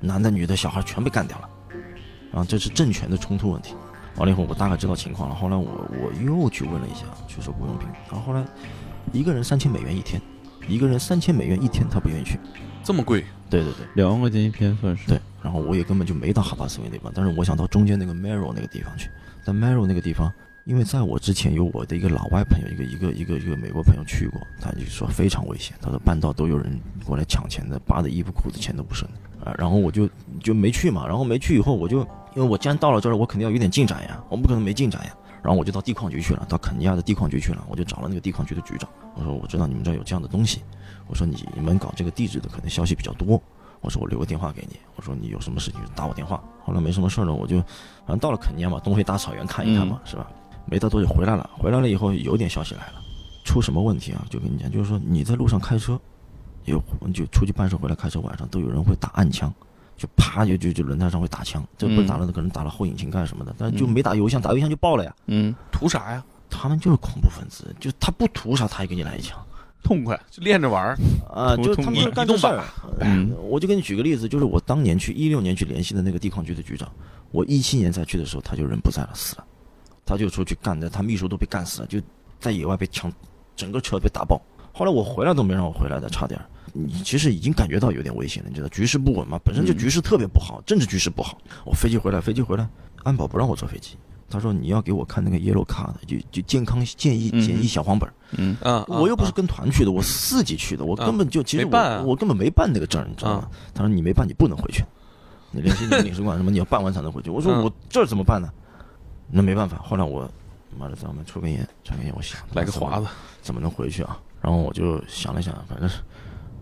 男的、女的、小孩全被干掉了。然后这是政权的冲突问题。完了以后，我大概知道情况了。后来我我又去问了一下，去说雇佣兵。然后后来一个人三千美元一天，一个人三千美元一天，他不愿意去。这么贵？对对对两万块钱一天算是对。然后我也根本就没到哈巴斯维那边，但是我想到中间那个 Mero 那个地方去。但 Mero 那个地方，因为在我之前有我的一个老外朋友，一个一个一个一个美国朋友去过，他就说非常危险，他说半道都有人过来抢钱的，扒的衣服裤子钱都不剩啊。然后我就就没去嘛，然后没去以后，我就因为我既然到了这儿，我肯定要有点进展呀，我不可能没进展呀。然后我就到地矿局去了，到肯尼亚的地矿局去了，我就找了那个地矿局的局长，我说我知道你们这儿有这样的东西，我说你你们搞这个地质的可能消息比较多，我说我留个电话给你，我说你有什么事情就打我电话。后来没什么事儿了，我就反正到了肯尼亚嘛，东非大草原看一看嘛，是吧？没到多久回来了，回来了以后有点消息来了，出什么问题啊？就跟你讲，就是说你在路上开车，有就出去办事回来开车，晚上都有人会打暗枪。就啪就就就轮胎上会打枪，这不是打了可能打了后引擎盖什么的，但是就没打油箱，打油箱就爆了呀。嗯，图啥呀？他们就是恐怖分子，就他不图啥，他也给你来一枪。痛快。就练着玩儿。啊，就他们干这事儿。嗯我就给你举个例子，就是我当年去一六年去联系的那个地矿局的局长，我一七年再去的时候，他就人不在了，死了，他就出去干的，他秘书都被干死了，就在野外被枪，整个车被打爆。后来我回来都没让我回来的，差点儿。你其实已经感觉到有点危险了，你知道局势不稳嘛，本身就嗯局势特别不好，政治局势不好。我飞机回来，飞机回来，安保不让我坐飞机，他说你要给我看那个 yellow card，就就健康建议嗯建议小黄本儿。嗯啊，我又不是啊跟团去的，我自己去的，我啊根本就其实我没办啊我根本没办那个证，你知道吗？他说你没办，你不能回去，你联系那个领事馆什么，你要办完才能回去。我说嗯我这儿怎么办呢？那没办法，后来我妈的，咱们抽根烟，抽根烟，我想来个华子，子，怎么能回去啊？然后我就想了想，反正是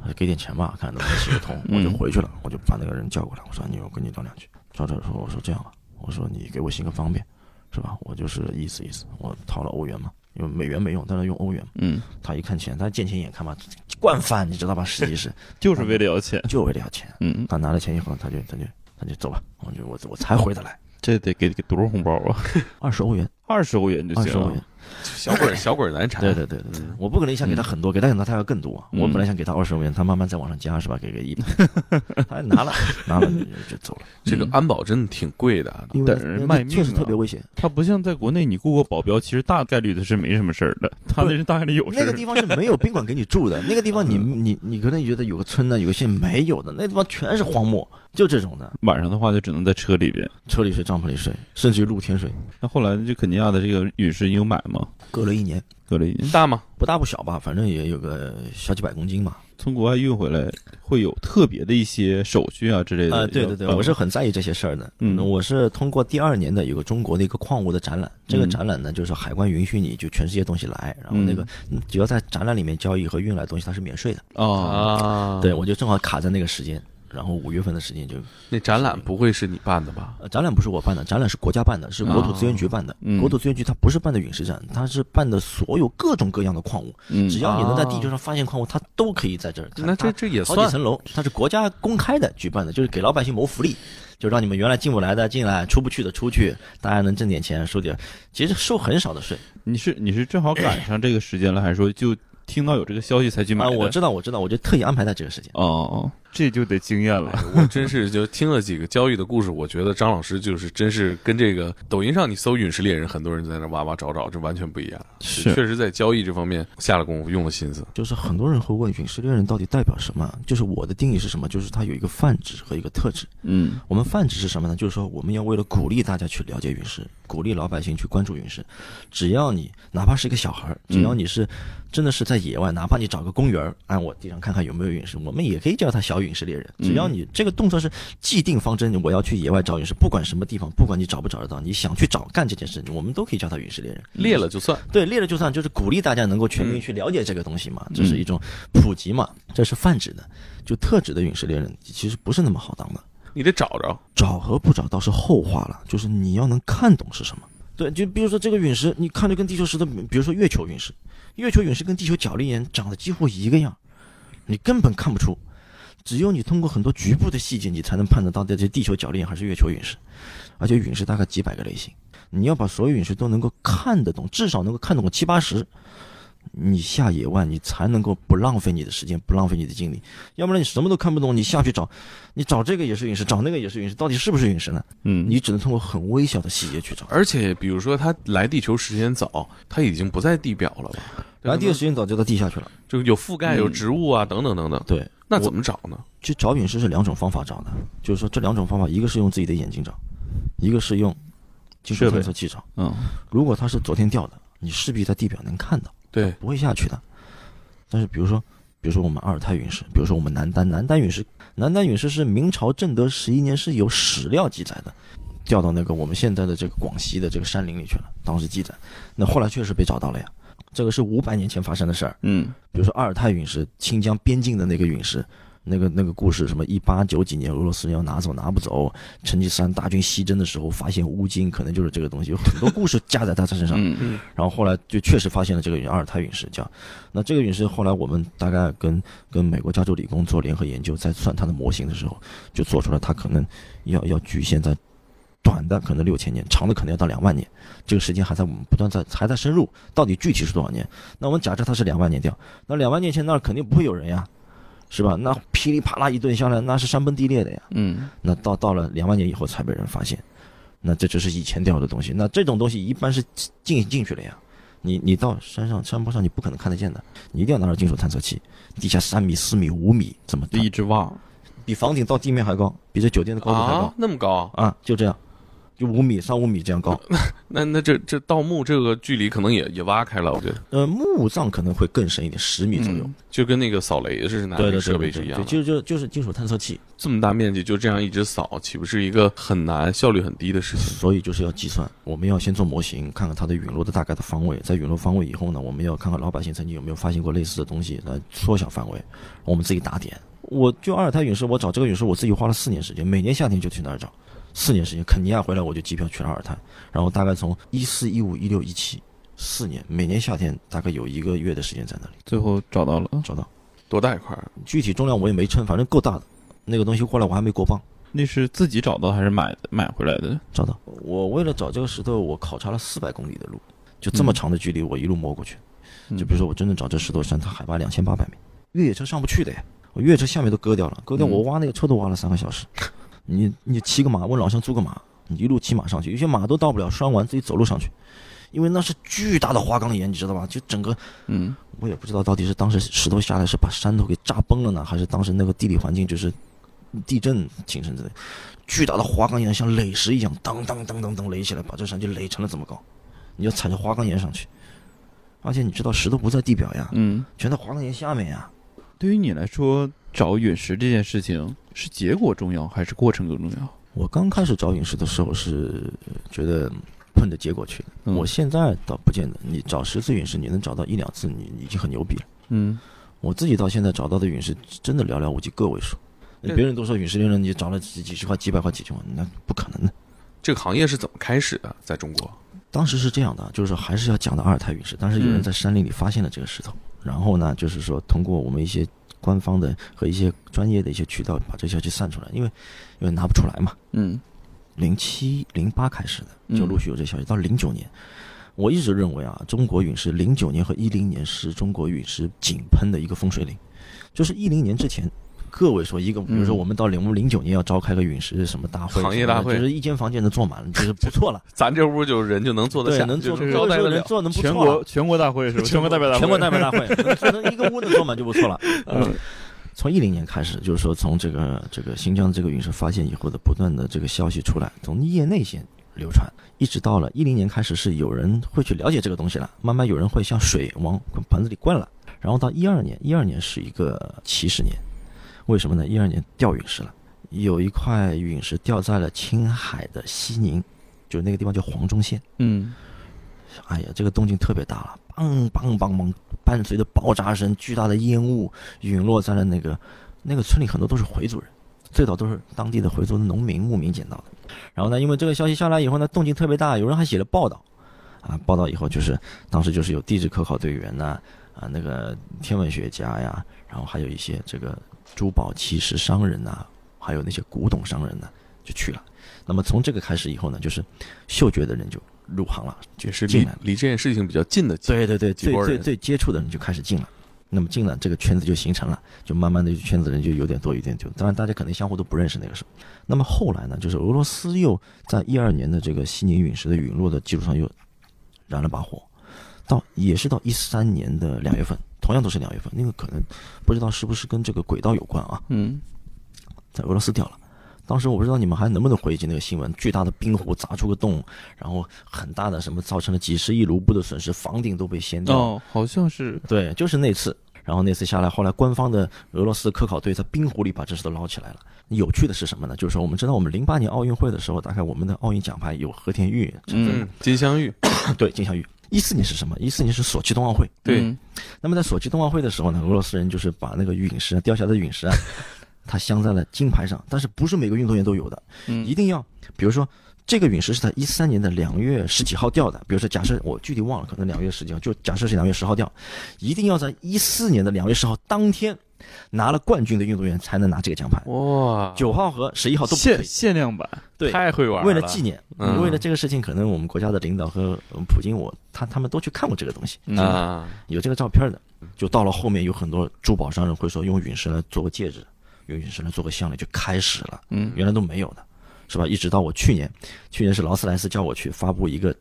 呃给点钱吧，看能不能行得通。我嗯就回去了，我就把那个人叫过来，我说你我跟你聊两句。赵这说，我说这样吧，我说你给我行个方便，是吧？我就是意思意思，我掏了欧元嘛，因为美元没用，但是用欧元。嗯，他一看钱，他见钱眼开嘛，惯犯，你知道吧？实际是 就是为了要钱。就为了要钱。嗯，他拿了钱以后，他就他就他就走吧，我就我我才回得来，这得给给多少红包啊？二十欧元，二十欧元就行了二十欧元。小鬼儿小鬼儿难缠。对对对对我不可能一下给他很多，给他很多他要更多。嗯我本来想给他二十万元，他慢慢再往上加是吧？给个一百，他拿了拿了就就走了，这个安保真的挺贵的啊。因为等人卖命确实啊特别危险。他不像在国内，你雇个保镖，其实大概率的是没什么事儿的，他那是大概率有事儿。那个地方是没有宾馆给你住的，那个地方你你你可能觉得有个村呢，有个县没有的，那地方全是荒漠，就这种的，晚上的话就只能在车里边。车里睡，帐篷里睡，甚至于露天睡，那后来就肯尼亚的这个陨石你有买吗？隔了一年，隔了一年，大吗？不大不小吧，反正也有个小几百公斤嘛。从国外运回来会有特别的一些手续啊之类的。啊，对对对，我是很在意这些事儿的。嗯我是通过第二年的有个中国的一个矿物的展览，这个嗯展览呢，就是海关允许你就全世界东西来，然后那个嗯只要在展览里面交易和运来的东西，它是免税的。啊，啊，对，我就正好卡在那个时间，然后五月份的时间就，那展览不会是你办的吧？呃，展览不是我办的，展览是国家办的，是国土资源局办的。嗯国土资源局它不是办的陨石展，它是办的所有各种各样的矿物，嗯只要你能在地球上发现矿物，它都可以在这儿。它那这这也算好几层楼，它是国家公开的举办的，就是给老百姓谋福利，就让你们原来进不来的进来，出不去的出去，大家能挣点钱，收点，其实收很少的税。你是你是正好赶上这个时间了，还是说就听到有这个消息才去买？我知道，我知道，我就特意安排在这个时间。哦哦，这就得经验了。哎我真是就听了几个交易的故事，我觉得张老师就是真是跟这个抖音上你搜陨石猎人，很多人在那哇哇找找，这完全不一样。是确实在交易这方面下了功夫，用了心思。就是很多人会问陨石猎人到底代表什么？就是我的定义是什么？就是它有一个泛指和一个特指。嗯我们泛指是什么呢？就是说我们要为了鼓励大家去了解陨石，鼓励老百姓去关注陨石。只要你哪怕是一个小孩儿，只要你是真的是在野外，哪怕你找个公园儿，按我地上看看有没有陨石，我们也可以叫他小陨石猎人。只要你这个动作是既定方针，我要去野外找陨石，不管什么地方，不管你找不找得到，你想去找干这件事，我们都可以叫它陨石猎人。猎了就算，对，猎了就算，就是鼓励大家能够全面去了解这个东西嘛，这是一种普及嘛，这是泛指的。就特指的陨石猎人其实不是那么好当的，你得找着。找和不找倒是后话了，就是你要能看懂是什么。对，就比如说这个陨石，你看着跟地球石头，比如说月球陨石，月球陨石跟地球角力岩长得几乎一个样，你根本看不出。只有你通过很多局部的细节，你才能判断到底这地球角力岩还是月球陨石。而且陨石大概几百个类型，你要把所有陨石都能够看得懂，至少能够看懂个七八十，你下野外你才能够不浪费你的时间，不浪费你的精力。要不然你什么都看不懂，你下去找，你找这个也是陨石，找那个也是陨石，到底是不是陨石呢？嗯，你只能通过很微小的细节去找。而且比如说它来地球时间早，它已经不在地表了吧？来地的时间早就到地下去了。就有覆盖、有植物啊等等等等。对，那怎么找呢？去找陨石是两种方法找的，就是说这两种方法，一个是用自己的眼睛找，一个是用金属探测器找。嗯如果它是昨天掉的，你势必在地表能看到，对，不会下去的。但是比如说，比如说我们阿尔泰陨石，比如说我们南丹南丹陨石，南丹陨石是明朝正德十一年是有史料记载的，掉到那个我们现在的这个广西的这个山林里去了，当时记载。那后来确实被找到了呀，这个是五百年前发生的事儿。嗯比如说阿尔泰陨石，新疆边境的那个陨石，那个那个故事，什么一八九几年俄罗斯要拿走拿不走，成吉思汗大军西征的时候发现乌金，可能就是这个东西，有很多故事加在他身上。嗯然后后来就确实发现了这个阿尔泰陨石，叫那这个陨石后来我们大概跟跟美国加州理工做联合研究，在算它的模型的时候，就做出来它可能要要局限在短的可能六千年，长的可能要到两万年，这个时间还在我们不断在还在深入，到底具体是多少年？那我们假设它是两万年掉，那两万年前那儿肯定不会有人呀，是吧？那噼里啪啦一顿下来，那是山崩地裂的呀。嗯那到到了两万年以后才被人发现，那这只是以前掉的东西。那这种东西一般是进进去了呀，你你到山上山坡上你不可能看得见的，你一定要拿着金属探测器，地下三米、四米、五米怎么一直挖。比房顶到地面还高，比这酒店的高度还啊高，那么高啊？啊，就这样，就五米、三五米这样高。那那这这盗墓这个距离可能也也挖开了，我觉得呃，墓葬可能会更深一点，十米左右。嗯就跟那个扫雷是拿那个对对对设备是一样的。对对对，就就就是金属探测器，这么大面积就这样一直扫，岂不是一个很难、效率很低的事情？所以就是要计算，我们要先做模型，看看它的陨落的大概的方位，在陨落方位以后呢，我们要看看老百姓曾经有没有发现过类似的东西，来缩小范围，我们自己打点。我就阿尔泰陨石，我找这个陨石，我自己花了四年时间，每年夏天就去那儿找，四年时间。肯尼亚回来我就机票去了阿尔泰，然后大概从一四、一五、一六、一七四年，每年夏天大概有一个月的时间在那里最后找到了，找到。多大一块儿？具体重量我也没称，反正够大的。那个东西过来我还没过磅，那是自己找到还是买的买回来的？找到。我为了找这个石头，我考察了四百公里的路，就这么长的距离，我一路摸过去。就比如说我真正找这石头山，它海拔两千八百米，越野车上不去的呀，我越野车下面都割掉了，割掉嗯我挖那个车都挖了三个小时。你你骑个马，问老乡租个马，你一路骑马上去，有些马都到不了，拴完自己走路上去，因为那是巨大的花岗岩，你知道吧？就整个嗯我也不知道到底是当时石头下来是把山头给炸崩了呢，还是当时那个地理环境就是地震形成的。巨大的花岗岩像垒石一样，当当当当当垒起来，把这山就垒成了这么高。你就踩着花岗岩上去，而且你知道石头不在地表呀，嗯，全在花岗岩下面呀。对于你来说，找陨石这件事情是结果重要还是过程更重要？我刚开始找陨石的时候是觉得奔着结果去的，嗯我现在倒不见得。你找十次陨石，你能找到一两次，你已经很牛逼了。嗯我自己到现在找到的陨石真的寥寥无几，个位数。别人都说陨石猎人，你找了几几十块、几百块、几千万，那不可能的。这个行业是怎么开始的？在中国，当时是这样的，就是还是要讲到阿尔泰陨石，当时有人在山林里发现了这个石头，然后呢，就是说通过我们一些官方的和一些专业的一些渠道把这消息散出来，因为因为拿不出来嘛。嗯零七零八开始的，嗯就陆续有这消息。到零九年，我一直认为啊，中国陨石零九年和一零年是中国陨石井喷的一个风水岭，就是一零年之前。个位说一个，比如说我们到零我们零九年要召开个陨石什么大会，行业大会就是一间房间能坐满了，就是不错了。咱这屋就人就能坐得对，下，能坐招待得了。数能坐能不全错了国。全国大会是吧？全国代表大会，全国代表大会，一个屋能坐满就不错了。嗯从一零年开始，就是说从这个这个新疆这个陨石发现以后的不断的这个消息出来，从业内先流传，一直到了一零年开始是有人会去了解这个东西了，慢慢有人会像水往盆子里灌了，然后到一二年，一二年是一个起始年，为什么呢？一二年掉陨石了，有一块陨石掉在了青海的西宁，就是那个地方叫黄中县。嗯哎呀，这个动静特别大了，梆梆梆梆，伴随着爆炸声，巨大的烟雾陨落在了那个那个村里，很多都是回族人，最早都是当地的回族的农民牧民捡到的。然后呢，因为这个消息下来以后呢，动静特别大，有人还写了报道，啊，报道以后就是当时就是有地质科考队员呐、啊，那个天文学家呀，然后还有一些这个珠宝奇石商人呐、还有那些古董商人呢，就去了。那么从这个开始以后呢，就是嗅觉的人就入行了，就也是进来。离离这件事情比较近的对对对，最最最接触的人就开始进了，那么进了这个圈子就形成了，就慢慢的圈子人就有点多有点多，当然大家可能相互都不认识那个时候。那么后来呢，就是俄罗斯又在一二年的这个西宁陨石的陨落的基础上又燃了把火，到也是到一三年的两月份，同样都是两月份，那个可能不知道是不是跟这个轨道有关啊，嗯在俄罗斯掉了。当时我不知道你们还能不能回忆起那个新闻，巨大的冰湖砸出个洞，然后很大的什么造成了几十亿卢布的损失，房顶都被掀掉。哦，好像是对，就是那次。然后那次下来，后来官方的俄罗斯科考队在冰湖里把这事都捞起来了。有趣的是什么呢？就是说，我们知道我们零八年奥运会的时候，大概我们的奥运奖牌有和田玉，嗯嗯，金镶玉，对，金镶玉。一四年是什么？一四年是索契冬奥会。对嗯那么在索契冬奥会的时候呢，俄罗斯人就是把那个陨石啊，掉下来的陨石啊，它镶在了金牌上，但是不是每个运动员都有的，嗯一定要，比如说这个陨石是在一三年的两月十几号掉的，比如说假设我具体忘了，可能两月十几号，就假设是两月十号掉，一定要在一四年的两月十号当天拿了冠军的运动员才能拿这个奖牌，哇，九号和十一号都不限。限量版，对，太会玩了，为了纪念，嗯。为了这个事情，可能我们国家的领导和呃普京我他他们都去看过这个东西，嗯啊，有这个照片的。就到了后面，有很多珠宝商人会说用陨石来做个戒指，用陨石来做个项链，就开始了。嗯。原来都没有的，是吧？一直到我去年，去年是劳斯莱斯叫我去发布一个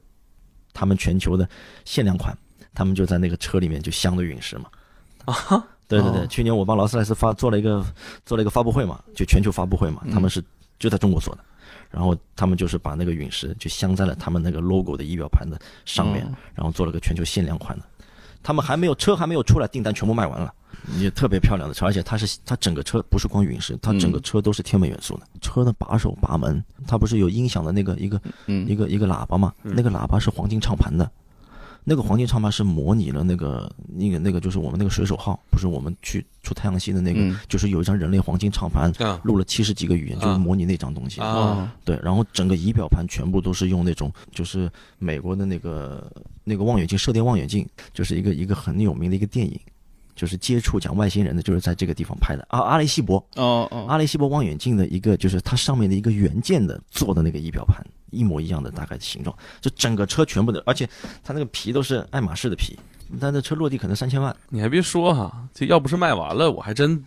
他们全球的限量款，他们就在那个车里面就镶的陨石嘛。啊，对对对，哦去年我帮劳斯莱斯发做了一个做了一个发布会嘛，就全球发布会嘛，他们是就在中国做的。然后他们就是把那个陨石就镶在了他们那个 logo 的仪表盘的上面，哦然后做了个全球限量款的。他们还没有车还没有出来，订单全部卖完了，也特别漂亮的车，而且它是它整个车不是光陨石，它整个车都是天美元素的。车的把手把门，它不是有音响的那个一个嗯一个一个喇叭嘛？那个喇叭是黄金唱盘的，那个黄金唱盘是模拟了那个那个那个就是我们那个水手号，不是我们去出太阳系的那个，嗯。就是有一张人类黄金唱盘，啊。录了七十几个语言，就是模拟那张东西。啊。哦对，然后整个仪表盘全部都是用那种，就是美国的那个那个望远镜，射电望远镜，就是一个一个很有名的一个电影，就是接触讲外星人的，就是在这个地方拍的。啊。阿雷西博，哦哦。阿雷西博望远镜的一个，就是它上面的一个原件的做的那个仪表盘，一模一样的大概的形状，就整个车全部的，而且它那个皮都是爱马仕的皮，但这车落地可能三千万。你还别说哈，这要不是卖完了，我还真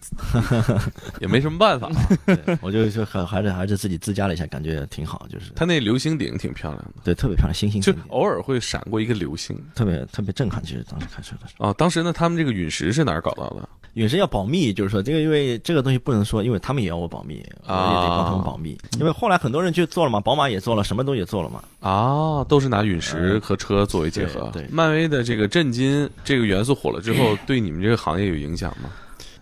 也没什么办法啊。对我就就还还是还是自己自驾了一下，感觉挺好，就是它那流星顶挺漂亮的，对特别漂亮，星星就偶尔会闪过一个流星特别特别震撼。其实当时开车的时候，啊。当时呢，他们这个陨石是哪儿搞到的？陨石要保密，就是说这个因为这个东西不能说，因为他们也要我保密，我也得帮他们保密。因为后来很多人去做了嘛，宝马也做了，什么都也做了嘛。啊，都是拿陨石和车作为结合。对对漫威的这个震金这个元素火了之后，对你们这个行业有影响吗？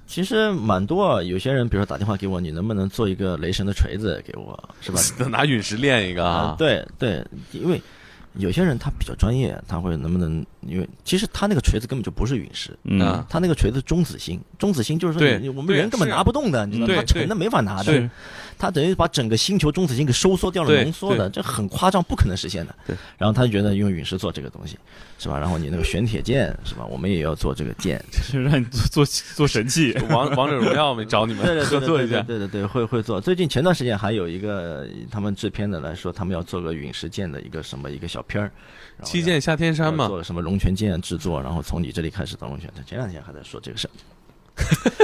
其实蛮多啊，有些人比如说打电话给我，你能不能做一个雷神的锤子给我，是吧？拿陨石炼一个啊？对对，因为有些人他比较专业，他会能不能？因为其实他那个锤子根本就不是陨石，嗯啊他那个锤子中子星，中子星就是说你我们人根本拿不动的，你知道吗？对沉的没法拿的是，他等于把整个星球中子星给收缩掉了，浓缩的，这很夸张，不可能实现的。对，然后他就觉得用陨石做这个东西，是吧？然后你那个玄铁剑，是吧？我们也要做这个剑，就是让你做做做神器。王王者荣耀没找你们 对对合对对对作一下？对对对，会会做。最近前段时间还有一个他们制片的来说，他们要做个陨石剑的一个什么一个小片儿，然后七剑下天山嘛，做什么龙泉剑制作，然后从你这里开始到龙泉。前两天还在说这个事儿，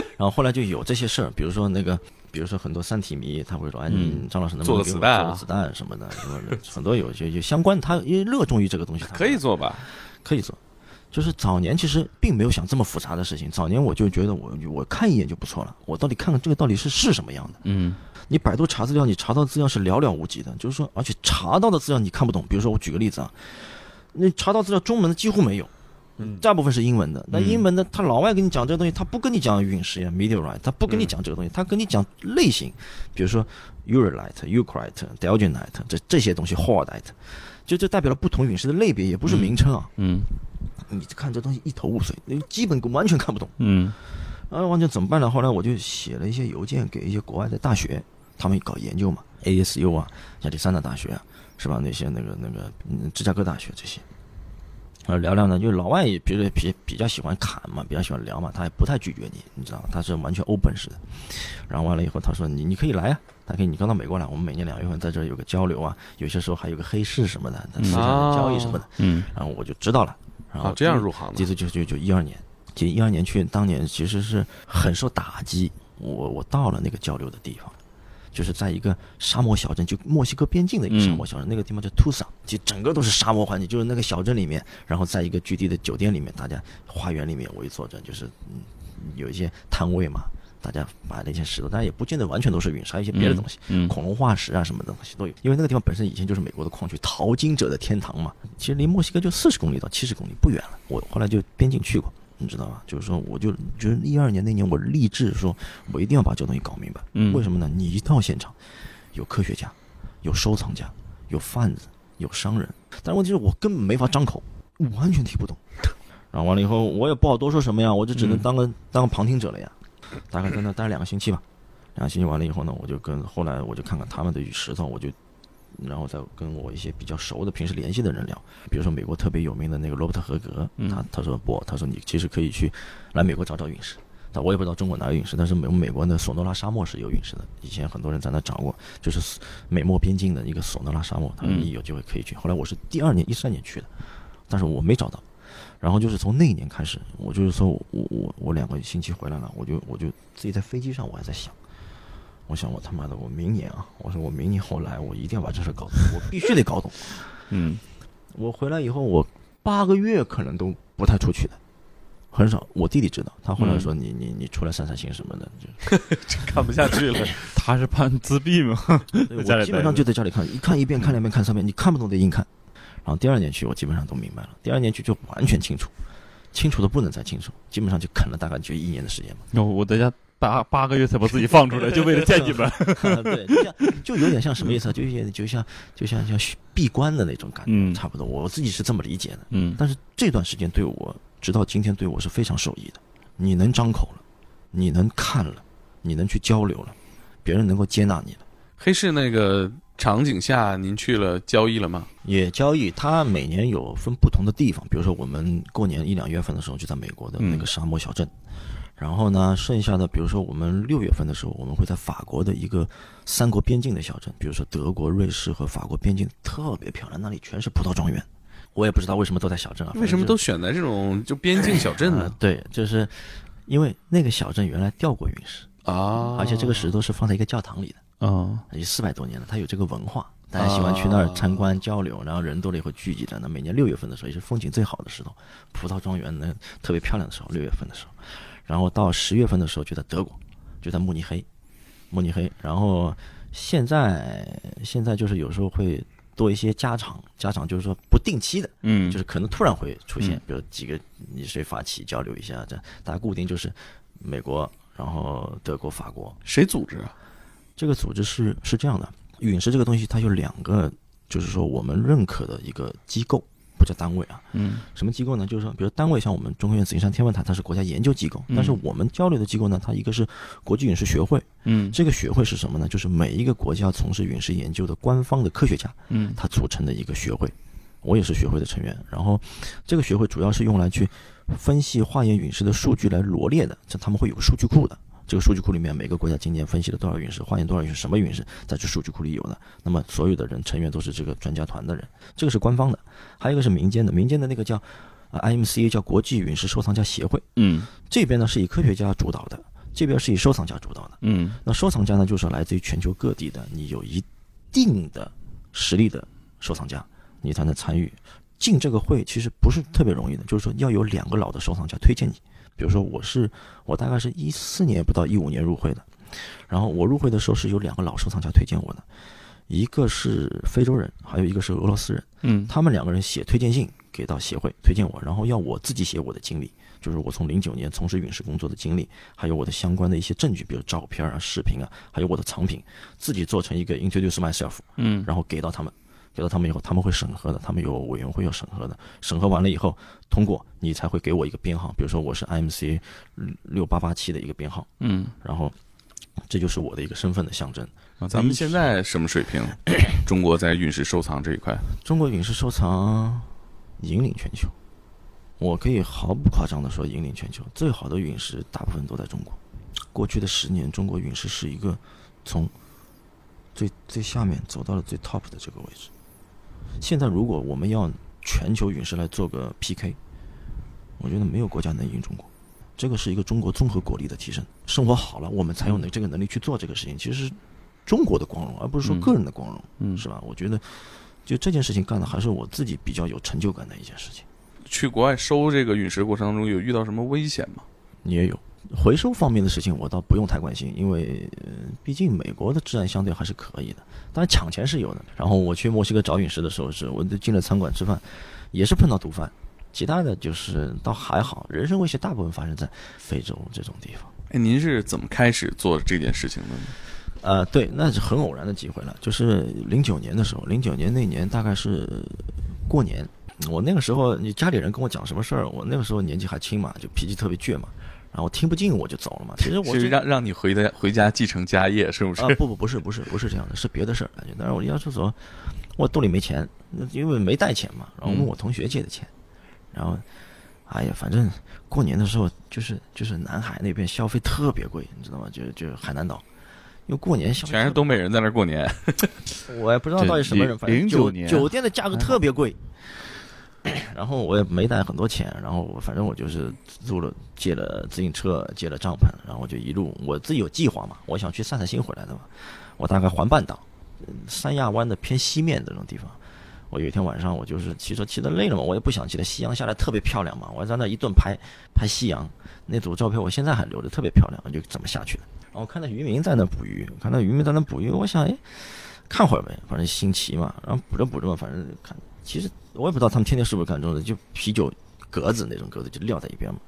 然后后来就有这些事儿，比如说那个，比如说很多三体迷他会说，哎，张老师能不做能给我个子弹啊做个子弹什么的，什么的，很多有些就相关，他因为热衷于这个东西，可以做吧？可以做。就是早年其实并没有想这么复杂的事情，早年我就觉得我我看一眼就不错了，我到底看看这个到底是是什么样的。嗯你百度查资料，你查到资料是寥寥无几的，就是说，而且查到的资料你看不懂。比如说，我举个例子啊，你查到资料中文的几乎没有，嗯大部分是英文的。那嗯英文的，他老外跟你讲这个东西，他不跟你讲陨石呀 meteorite，他不跟你讲这个东西，他跟你讲类型，比如说 uralite、eucrite、delgenite 这这些东西 h o r d i t e 就这代表了不同陨石的类别，也不是名称啊。嗯你看这东西一头雾水，你基本完全看不懂。嗯啊，完全怎么办呢？后来我就写了一些邮件给一些国外的大学，他们搞研究嘛，ASU 啊，亚历山大大学啊，是吧？那些那个那个嗯芝加哥大学这些，呃，聊聊呢，就是老外也比较比比较喜欢侃嘛，比较喜欢聊嘛，他也不太拒绝你，你知道吗？他是完全 open 式的。然后完了以后，他说你你可以来啊，他可以你刚到美国来，我们每年两月份在这儿有个交流啊，有些时候还有个黑市什么的，私下的交易什么的，嗯然后我就知道了。然后啊，这样入行的这次就就就一二年，其实一二年去，当年其实是很受打击。我我到了那个交流的地方，就是在一个沙漠小镇，就墨西哥边境的一个沙漠小镇，那个地方叫图萨，其实整个都是沙漠环境，就是那个小镇里面，然后在一个居地的酒店里面，大家花园里面围坐着，就是嗯有一些摊位嘛，大家摆了一些石头，但也不见得完全都是陨石，还有一些别的东西。嗯恐龙化石啊什么的东西都有，因为那个地方本身以前就是美国的矿区淘金者的天堂嘛。其实离墨西哥就四十公里到七十公里不远了。我后来就边境去过，你知道吧？就是说，我就觉得一二年那年我立志说，我一定要把这个东西搞明白。嗯为什么呢？你一到现场，有科学家，有收藏家，有贩子，有商人，但是问题是我根本没法张口，我完全听不懂。然后完了以后，我也不好多说什么呀，我就只能嗯当个、当个旁听者了呀。大概在那待两个星期吧。两个星期完了以后呢，我就跟后来我就看看他们的石头，我就然后再跟我一些比较熟的、平时联系的人聊，比如说美国特别有名的那个罗伯特·合格，嗯他他说不，他说你其实可以去来美国找找陨石。但我也不知道中国哪有陨石，但是美美国的索诺拉沙漠是有陨石的。以前很多人在那找过，就是美墨边境的一个索诺拉沙漠，他说嗯你有机会可以去。后来我是第二年一三年去的，但是我没找到。然后就是从那一年开始，我就是说我我我我两个星期回来了，我就我就自己在飞机上我还在想，我想我他妈的我明年啊，我说我明年后来我一定要把这事搞懂，我必须得搞懂。嗯我回来以后，我八个月可能都不太出去的，很少。我弟弟知道，他后来说你你你出来散散心什么的，就 看不下去了。他是怕自闭吗？我基本上就在家里看，一看一遍，看两遍，看三遍，你看不懂得硬看。然后第二年去，我基本上都明白了。第二年去就完全清楚，清楚的不能再清楚，基本上就啃了大概就一年的时间嘛。哦，我在家八八个月才把自己放出来，就为了见你们。对，就像就有点像什么意思啊？就有点就像就像像闭关的那种感觉，嗯差不多。我自己是这么理解的。嗯但是这段时间对我，直到今天对我是非常受益的。你能张口了，你能看了，你能去交流了，别人能够接纳你了。黑市那个场景下，您去了交易了吗？也交易，它每年有分不同的地方，比如说我们过年一两月份的时候就在美国的那个沙漠小镇，然后呢，剩下的比如说我们六月份的时候，我们会在法国的一个三国边境的小镇，比如说德国、瑞士和法国边境，特别漂亮，那里全是葡萄庄园。我也不知道为什么都在小镇啊，为什么都选在这种就边境小镇呢？呃 对，就是因为那个小镇原来掉过陨石，啊，而且这个石头是放在一个教堂里的，啊，已经四百多年了，它有这个文化，大家喜欢去那儿参观交流，然后人多了也会聚集在那。每年六月份的时候也是风景最好的时候，葡萄庄园呢特别漂亮的时候，六月份的时候，然后到十月份的时候就在德国，就在慕尼黑，慕尼黑，然后现在现在就是有时候会多一些家常，家常就是说不定期的，嗯，就是可能突然会出现嗯，比如几个你谁发起交流一下，这样大家固定就是美国，然后德国、法国，谁组织啊？这个组织是是这样的，陨石这个东西它有两个，就是说我们认可的一个机构，不叫单位啊。嗯什么机构呢？就是说，比如单位像我们中科院紫金山天文台，它是国家研究机构，嗯但是我们交流的机构呢，它一个是国际陨石学会，嗯这个学会是什么呢？就是每一个国家从事陨石研究的官方的科学家，嗯它组成的一个学会。我也是学会的成员，然后这个学会主要是用来去分析化验陨石的数据来罗列的，这他们会有数据库的。这个数据库里面每个国家今年分析了多少陨石，化验多少陨石，什么陨石，在这数据库里有的。那么所有的人成员都是这个专家团的人，这个是官方的，还有一个是民间的，民间的那个叫呃 IMCA 叫国际陨石收藏家协会，嗯这边呢是以科学家主导的，这边是以收藏家主导的。嗯那收藏家呢，就是来自于全球各地的，你有一定的实力的收藏家，你才能参与。进这个会其实不是特别容易的，就是说要有两个老的收藏家推荐你。比如说我是我大概是一四年不到一五年入会的，然后我入会的时候是有两个老收藏家推荐我的，一个是非洲人，还有一个是俄罗斯人。嗯。他们两个人写推荐信给到协会推荐我，然后要我自己写我的经历，就是我从零九年从事陨石工作的经历，还有我的相关的一些证据，比如照片啊、视频啊，还有我的藏品，自己做成一个 introduce myself，嗯。然后给到他们，给到他们以后，他们会审核的，他们有委员会要审核的，审核完了以后通过，你才会给我一个编号，比如说我是 IMC 六八八七的一个编号，嗯然后这就是我的一个身份的象征。啊咱们现在什么水平？中国在陨石收藏这一块，中国陨石收藏引领全球，我可以毫不夸张的说引领全球。最好的陨石大部分都在中国。过去的十年，中国陨石是一个从最最下面走到了最 top 的这个位置。现在如果我们要全球陨石来做个 PK，我觉得没有国家能赢中国。这个是一个中国综合国力的提升，生活好了，我们才有能这个能力去做这个事情。其实中国的光荣，而不是说嗯个人的光荣。嗯是吧？我觉得，就这件事情干的还是我自己比较有成就感的一件事情。去国外收这个陨石过程当中有遇到什么危险吗？你也有回收方面的事情，我倒不用太关心，因为、呃、毕竟美国的治安相对还是可以的。当然抢钱是有的。然后我去墨西哥找陨石的时候是，我就进了餐馆吃饭，也是碰到毒贩。其他的就是倒还好，人身威胁大部分发生在非洲这种地方。哎，您是怎么开始做这件事情的呢？呃，对，那是很偶然的机会了。就是零九年的时候，零九年那年大概是过年，我那个时候你家里人跟我讲什么事儿，我那个时候年纪还轻嘛，就脾气特别倔嘛，然后听不进我就走了嘛。其实我是这让让你回的回家继承家业，是不是？啊不不不是不是不是这样的，是别的事儿感觉。但是我要是说，我兜里没钱，因为没带钱嘛，然后问我同学借的钱，然后，哎呀，反正过年的时候就是就是南海那边消费特别贵，你知道吗？就就海南岛，因为过年消费全是东北人在那儿过年，我也不知道到底什么人，这反正09酒年酒店的价格特别贵。然后我也没带很多钱，然后反正我就是租了借了自行车，借了帐篷，然后我就一路我自己有计划嘛，我想去散散心回来的嘛。我大概环半岛，嗯三亚湾的偏西面这种地方。我有一天晚上，我就是骑车骑得累了嘛，我也不想骑了，夕阳下来特别漂亮嘛，我在那一顿拍拍夕阳，那组照片我现在还留着，特别漂亮，我就怎么下去的。然后看到渔民在那捕鱼，看到渔民在那捕鱼，我想，哎，看会儿呗，反正新奇嘛。然后捕着捕着嘛，反正看，其实我也不知道他们天天是不是干这种的，就啤酒格子那种格子就撂在一边嘛。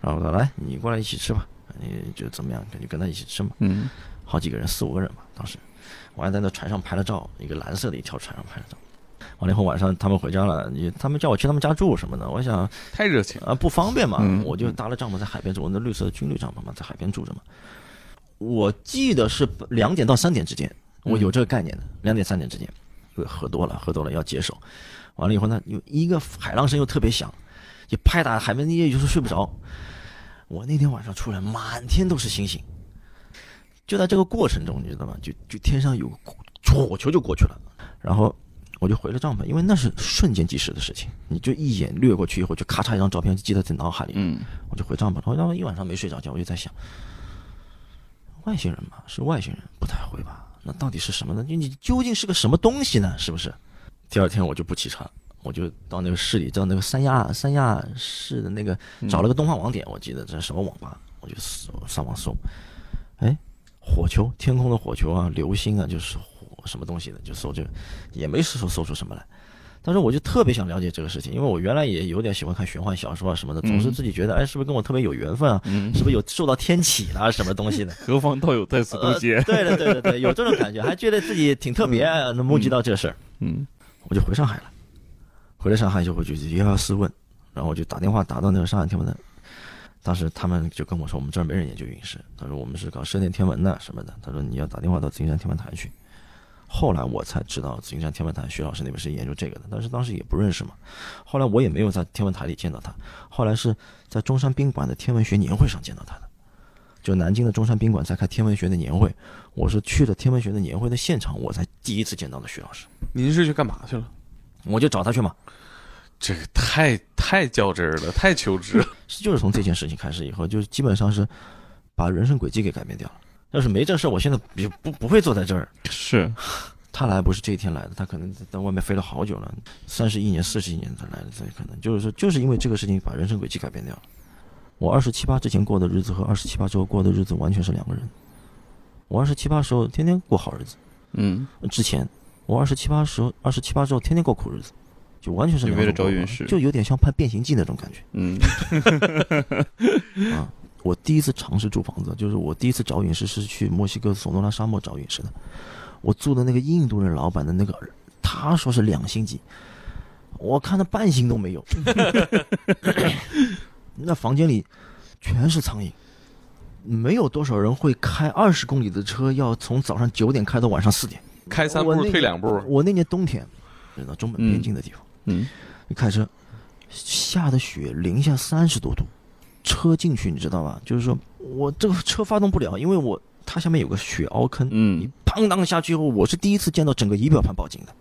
然后我说来，你过来一起吃吧，你就怎么样，就跟他一起吃嘛。嗯好几个人，四五个人吧，当时我还在那船上拍了照，一个蓝色的一条船上拍了照。完了以后晚上他们回家了，你他们叫我去他们家住什么的，我想太热情。啊不方便嘛，嗯我就搭了帐篷在海边住，我那绿色的军绿帐篷嘛，在海边住着嘛。我记得是两点到三点之间，我有这个概念的，两点三点之间，喝多了，喝多了要解手。完了以后呢，有一个海浪声又特别响，就拍打海面，你也就是睡不着。我那天晚上出来，满天都是星星。就在这个过程中，你知道吗？就就天上有个火球就过去了，然后我就回了帐篷，因为那是瞬间即逝的事情，你就一眼掠过去以后，就咔嚓一张照片就记在在脑海里。嗯我就回帐篷，然后一晚上没睡着觉，我就在想，外星人嘛，是外星人，不太会吧？那到底是什么呢？就你究竟是个什么东西呢？是不是？第二天我就不骑车，我就到那个市里，到那个三亚三亚市的那个找了个东方网点，我记得这是什么网吧，我就搜上网搜，哎，火球，天空的火球啊，流星啊，就是火什么东西的，就搜这个，也没搜搜出什么来。但是我就特别想了解这个事情，因为我原来也有点喜欢看玄幻小说啊什么的，总是自己觉得，哎，是不是跟我特别有缘分啊？嗯，是不是有受到天启啦、什么东西的？何方道友在此勾结对？对的，对的，对，有这种感觉，还觉得自己挺特别，能目击到这事儿，嗯我就回上海了。回了上海就回去幺幺四问，然后我就打电话打到那个上海天文台，当时他们就跟我说，我们这儿没人研究陨石，他说我们是搞射电天文的什么的，他说你要打电话到紫金山天文台去。后来我才知道紫金山天文台徐老师那边是研究这个的，但是当时也不认识嘛。后来我也没有在天文台里见到他，后来是在中山宾馆的天文学年会上见到他的。就南京的中山宾馆在开天文学的年会，我是去了天文学的年会的现场，我才第一次见到的徐老师，您是去干嘛去了？我就找他去嘛。这个太太较真儿了，太求知了。是就是从这件事情开始以后，就是基本上是把人生轨迹给改变掉了。要是没这事儿，我现在也不不会坐在这儿。是 他来不是这一天来的，他可能在在外面飞了好久了，三十一年、四十一年才来的，所以可能就是说，就是因为这个事情把人生轨迹改变掉了。我二十七八之前过的日子和二十七八之后过的日子完全是两个人。我二十七八时候天天过好日子，嗯之前我二十七八时候二十七八之后天天过苦日子，就完全是就为了两种过法找陨石就有点像拍变形记那种感觉。嗯 啊，我第一次尝试住房子，就是我第一次找陨石是去墨西哥索诺拉沙漠找陨石的。我住的那个印度人老板的那个，他说是两星级，我看他半星都没有。那房间里全是苍蝇，没有多少人会开二十公里的车，要从早上九点开到晚上四点。开三步退两步，我那年冬天，知道中本边境的地方。嗯你开车，下的雪零下三十多度，车进去你知道吧？就是说我这个车发动不了，因为我它下面有个雪凹坑，嗯你嗯砰当下去以后，我是第一次见到整个仪表盘报警的，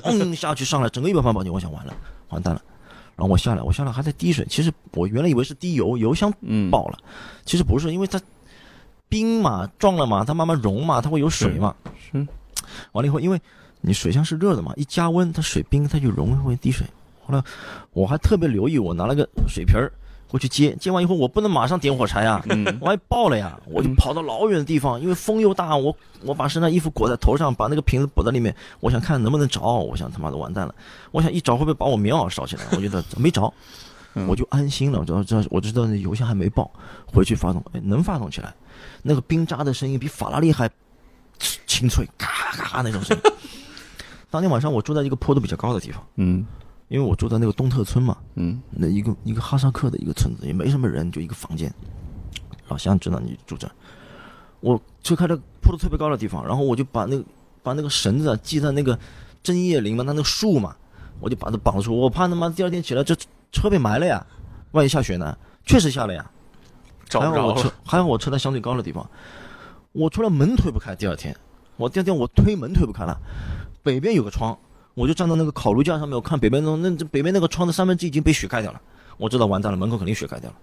砰下去上来，整个仪表盘报警，我想完了，完蛋了。然后我下来，我下来还在滴水，其实我原来以为是滴油，油箱嗯爆了，其实不是，因为它冰嘛撞了嘛，它慢慢融嘛，它会有水嘛。嗯完了以后，因为你水箱是热的嘛，一加温它水冰，它就融会滴水。后来我还特别留意，我拿了个水瓶儿过去接，接完以后我不能马上点火柴呀，嗯。万一爆了呀，我就跑到老远的地方，因为风又大，我我把身上衣服裹在头上，把那个瓶子裹在里面，我想看能不能着，我想他妈的完蛋了，我想一着会不会把我棉袄烧起来？我觉得没着，嗯。我就安心了，我知道知道我知道那油箱还没爆，回去发动，哎，能发动起来，那个冰渣的声音比法拉利还清脆，咔咔那种声音。当天晚上我住在一个坡度比较高的地方，嗯因为我住在那个东特村嘛，嗯那一个一个哈萨克的一个村子，也没什么人，就一个房间。老乡知道你住这儿，我车开到坡度特别高的地方，然后我就把那个把那个绳子啊系在那个针叶林嘛，它那个树嘛，我就把它绑住，我怕他妈第二天起来这车被埋了呀，万一下雪呢？确实下了呀，找不着了还好我车。还好我车在相对高的地方，我出来门推不开。第二天，我第二天我推门推不开了，北边有个窗，我就站到那个烤炉架上面，我看北边那那这北边那个窗的三分之一已经被雪盖掉了，我知道完蛋了，门口肯定雪盖掉了。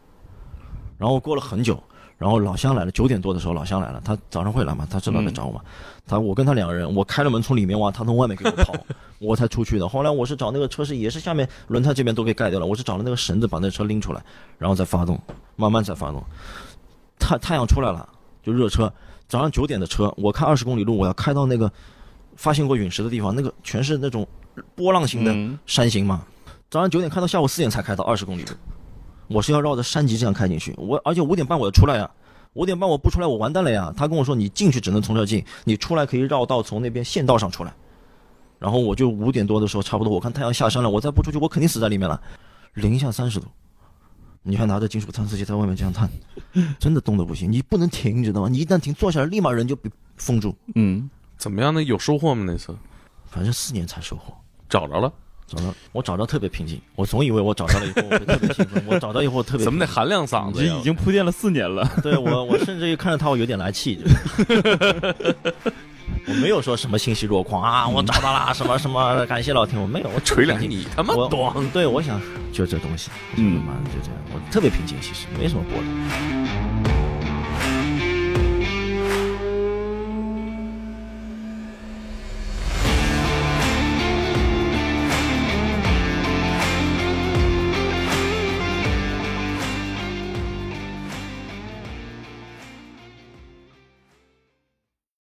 然后过了很久，然后老乡来了，九点多的时候老乡来了，他早上会来嘛，他知道在找我嘛，他我跟他两个人，我开了门从里面挖，他从外面给我跑，我才出去的。后来我是找那个车是也是下面轮胎这边都给盖掉了，我是找了那个绳子把那车拎出来，然后再发动，慢慢再发动。太太阳出来了，就热车。早上九点的车，我开二十公里路，我要开到那个发现过陨石的地方，那个全是那种波浪形的嗯山形嘛。早上九点开到下午四点才开到二十公里路，我是要绕着山脊这样开进去。我而且五点半我要出来呀，五点半我不出来我完蛋了呀。他跟我说你进去只能从这儿进，你出来可以绕道从那边县道上出来。然后我就五点多的时候，差不多我看太阳下山了，我再不出去我肯定死在里面了，零下三十度。你还拿着金属探测器在外面这样探，真的冻得不行。你不能停，你知道吗？你一旦停，坐下来立马人就被封住。嗯怎么样呢？有收获吗？那次反正四年才收获，找着了，找着，我找到特别平静。我总以为我找到了以后我会特别兴奋，我找到以后特别怎么得平静含量嗓子已？经铺垫了四年了。对我，我甚至于看着他，我有点来气。我没有说什么欣喜若狂啊，我找到了什么什么，感谢老天，我没有，我锤两平静你他妈我多！对，我想就这东西，嗯妈的就这样，我特别平静，其实没什么波澜。